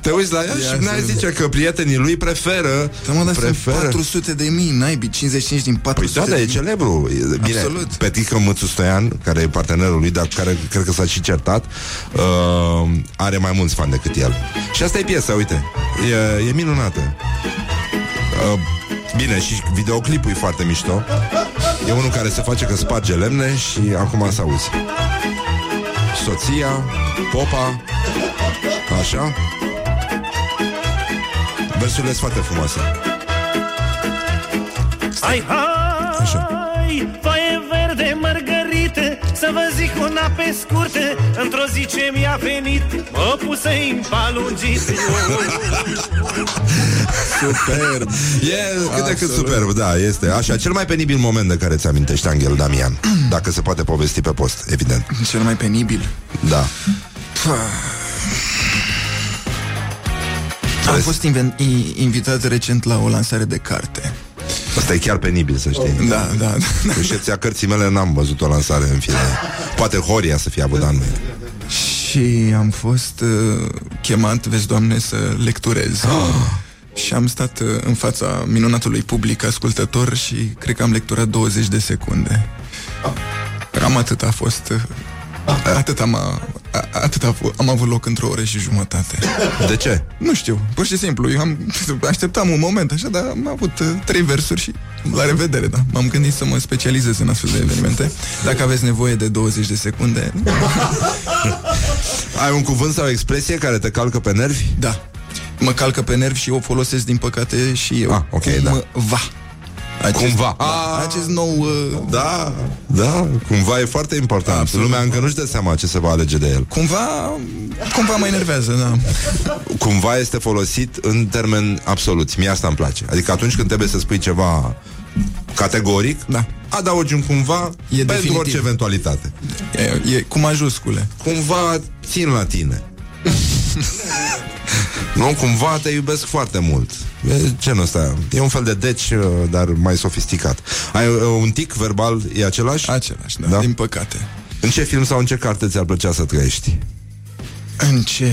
Te uiți la el Ia și n-ai să zice că prietenii lui preferă Da, mă, dar preferă... sunt 400 de mii, naibii, 55 din 400 Păi da, da, e de mii. celebru. E- Bine, Absolut. Petică Mățu Stoian Care e partenerul lui, dar care cred că s-a și certat uh, Are mai mulți fani decât el. Și asta e piesa, uite. E, e minunată uh, Bine, și videoclipul e foarte mișto. E unul care se face că sparge lemne Și acum să auzi. Soția, popa Așa. Versurile sunt foarte frumoase. Hai, hai, Așa. Foaie verde, mărgărită Să vă zic una pe scurtă Într-o zi ce mi-a venit Mă puse în palungit. Superb. E cât de cât Absolut. superb, da, este. Așa, cel mai penibil moment de care ți-amintești Angel Damian? Dacă se poate povesti pe post, evident. Cel mai penibil? Da. Am fost inven- i- invitat recent la o lansare de carte Asta e chiar penibil, să știi. Da, da, da. Recepția cărții mele n-am văzut o lansare în fine. Poate Horia să fie avut dar nu e. Și am fost uh, chemat, vezi, doamne, să lecturez. Și am stat uh, în fața minunatului public ascultător Și cred că am lecturat 20 de secunde. Cam atât a fost uh, Atât am, A, atât a f- am avut loc într-o oră și jumătate. De ce? Nu știu, pur și simplu, eu am, așteptam un moment așa, dar am avut uh, trei versuri și la revedere, da. M-am gândit să mă specializez în astfel de evenimente. Dacă aveți nevoie de 20 de secunde, Ai un cuvânt sau o expresie care te calcă pe nervi? da. Mă calcă pe nervi și o folosesc din păcate și eu. Ah, ok, da. Cum va. Acest, Cumva. Da, Ah. acest nou... Uh, Da, da, cumva e foarte important. Absolut. Lumea încă nu-și dă seama ce se va alege de el. cumva, cumva mă enervează, da. Cumva este folosit în termen absolut. Mie asta îmi place. Adică atunci când trebuie să spui ceva categoric, Da. adaugi un cumva E pentru definitiv. orice eventualitate. E, e cu majuscule. Cumva țin la tine. nu, cumva te iubesc foarte mult. E genul ăsta. E un fel de deci, uh, dar mai sofisticat. Ai uh, un tic verbal, e același? Același, da, Da? da, din păcate. În ce film sau în ce carte ți-ar plăcea să trăiești? În ce...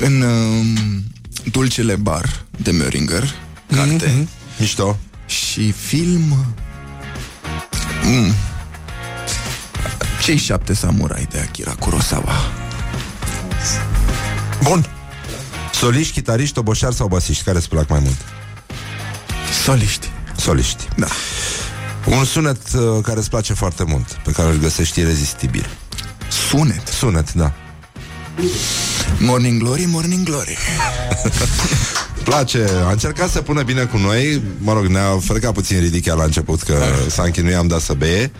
În um, Dulcele Bar de Möringer, carte, Mhm. Mișto. și film... Mm. Cei șapte samurai de Akira Kurosawa. Bun. Soliști, chitariști, toboșari sau basiști? Care îți plac mai mult? Soliști. Soliști. Da. Un sunet uh, care îți place foarte mult, pe care îl găsești irezistibil. Sunet. Sunet, da. Morning Glory, Morning Glory. Place, a încercat să pună bine cu noi. Mă rog, ne-a frecat puțin ridichea la început Că s-a închinuit, am dat să beie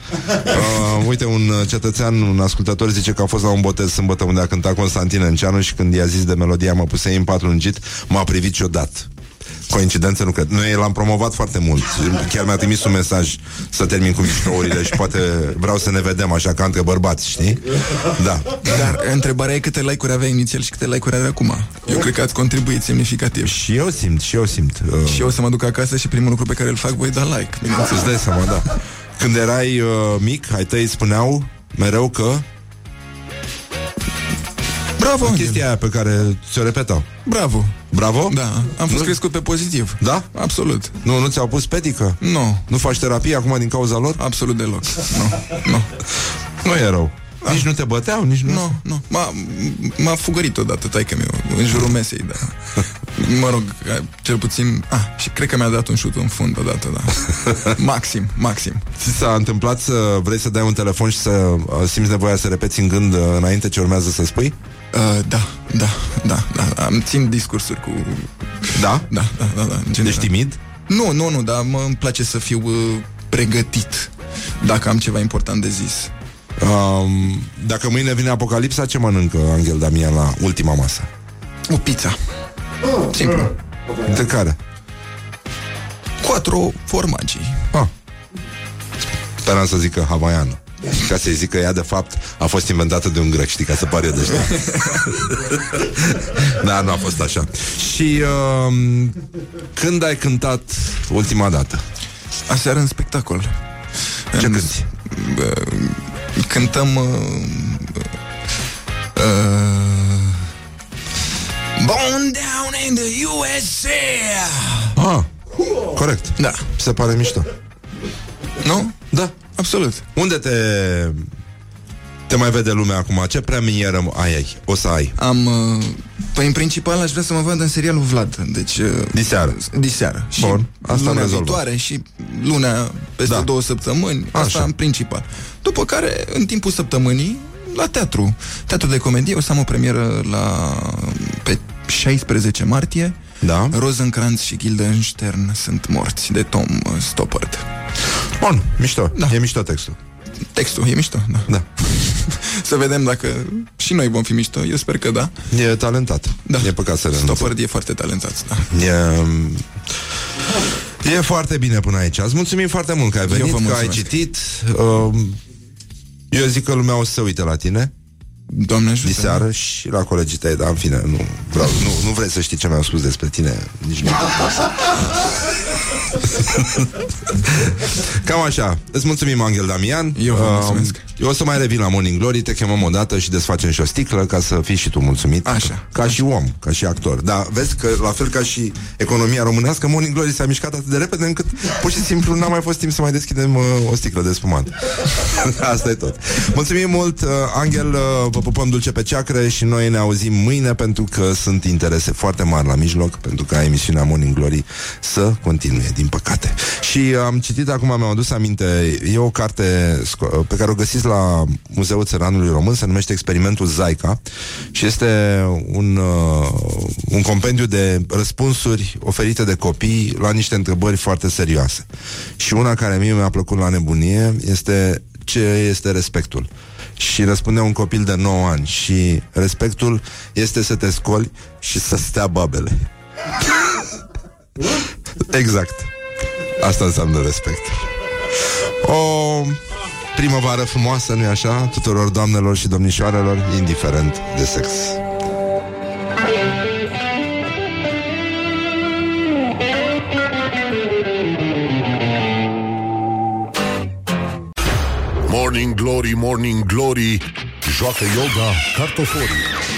uh, Uite, un cetățean Un ascultător zice că a fost la un botez Sâmbătă unde a cântat Constantin Enceanu Și când i-a zis de melodia Mă puse în pat lungit M-a privit ciudat Coincidență nu cred. Noi l-am promovat foarte mult. Chiar mi-a trimis un mesaj să termin cu mișcăurile și poate vreau să ne vedem așa ca între bărbați, știi? Da. Dar întrebarea e câte like-uri avea inițial și câte like-uri are acum. Eu cred că ați contribuit semnificativ. Și eu simt, și eu simt. Uh, Și eu o să mă duc acasă și primul lucru pe care îl fac voi da like. Bineînțeles. Îți dai seama, da. Când erai uh, mic, ai tăi spuneau mereu că Bravo, Angel. chestia aia pe care ți-o repetau. Bravo. Bravo? Da, am fost Nu? crescut pe pozitiv. Da? Absolut. Nu, nu ți-au pus petică? Nu, Nu faci terapie acum din cauza lor? absolut deloc. Nu, nu. Nu e rău. Nici nu te băteau, nici nu... Nu, nu. M-a, m-a fugărit odată taică meu în jurul mesei, da. Mă rog, cel puțin... Ah, și cred că mi-a dat un șut în fund odată, da. Maxim, maxim. Ți s-a întâmplat să vrei să dai un telefon și să uh, simți nevoia să repeți în gând uh, înainte ce urmează să spui? Uh, da, da, da, da. Am țin discursuri cu... Da? Da, da, da, da. în Deci general. timid? Nu, nu, nu, dar mă îmi place să fiu uh, pregătit dacă am ceva important de zis. Um, dacă mâine vine apocalipsa, ce mănâncă Angel Damian la ultima masă? O pizza. Simplu. De care? Quattro formaggi. Ah. Speram să zică havaiană. Ca să-i zic că ea, de fapt, a fost inventată de un grec, știi, ca să pare de Da, nu a fost așa. Și um, când ai cântat ultima dată? Aseară în spectacol. Ce În- cânti? Uh, cântăm uh, uh, Born down in the USA Ah, corect. Da, Se pare mișto. nu? Da. Absolut Unde te... Te mai vede lumea acum? Ce premieră ai, ai? O să ai? Am, uh, păi în principal aș vrea să mă vadă în serialul Vlad Deci uh, Diseară. Diseară Și Bun, asta am luna rezolvat. viitoare Și luna peste Da. două săptămâni Asta Așa. în principal După care, în timpul săptămânii La teatru Teatru de comedie O să am o premieră la Pe 16 martie Da? Rosencrantz și Guildenstern sunt morți de Tom uh, Stoppard. Bun, mișto. Da. E mișto textul. Textul e mișto, da. Da. Să vedem dacă și noi vom fi mișto. Eu sper că da. E talentat. Da. E păcat să renunțe. Stoppard e foarte talentat, da. E, e foarte bine până aici. Îți mulțumim foarte mult că ai venit, vă că ai mulțumesc. citit. Um, Eu zic că lumea o să se uite la tine Doamne ajută. diseară și la colegii tăi, dar în fine, nu, vreau, nu, nu vrei să știi ce mi-au spus despre tine, nici nu. Cam așa. Îți mulțumim, Angel Damian. Eu vă Um, mulțumesc. Eu o să mai revin la Morning Glory, te chemăm o dată și desfacem și o sticlă ca să fii și tu mulțumit. Așa. Ca și om, ca și actor. Dar vezi că, la fel ca și economia românească, Morning Glory s-a mișcat atât de repede încât pur și simplu n-a mai fost timp să mai deschidem uh, o sticlă de spumant. Asta e tot. Mulțumim mult, uh, Angel, uh, vă pupăm dulce pe ceacre și noi ne auzim mâine pentru că sunt interese foarte mari la mijloc pentru ca emisiunea Morning Glory să continue, din păcate. Și uh, am citit acum, mi-am adus aminte, e o carte sco- pe care o găsiți la Muzeul Țăranului Român, se numește Experimentul Zaica și este un, uh, un compendiu de răspunsuri oferite de copii la niște întrebări foarte serioase. Și una care mie mi-a plăcut la nebunie este ce este respectul. Și răspunde un copil de 9 ani și respectul este să te scoli și să stea babele. exact. Asta înseamnă respect. O primăvară frumoasă, nu-i așa? Tuturor doamnelor și domnișoarelor, indiferent de sex. Morning Glory, Morning Glory Joacă yoga cartoforii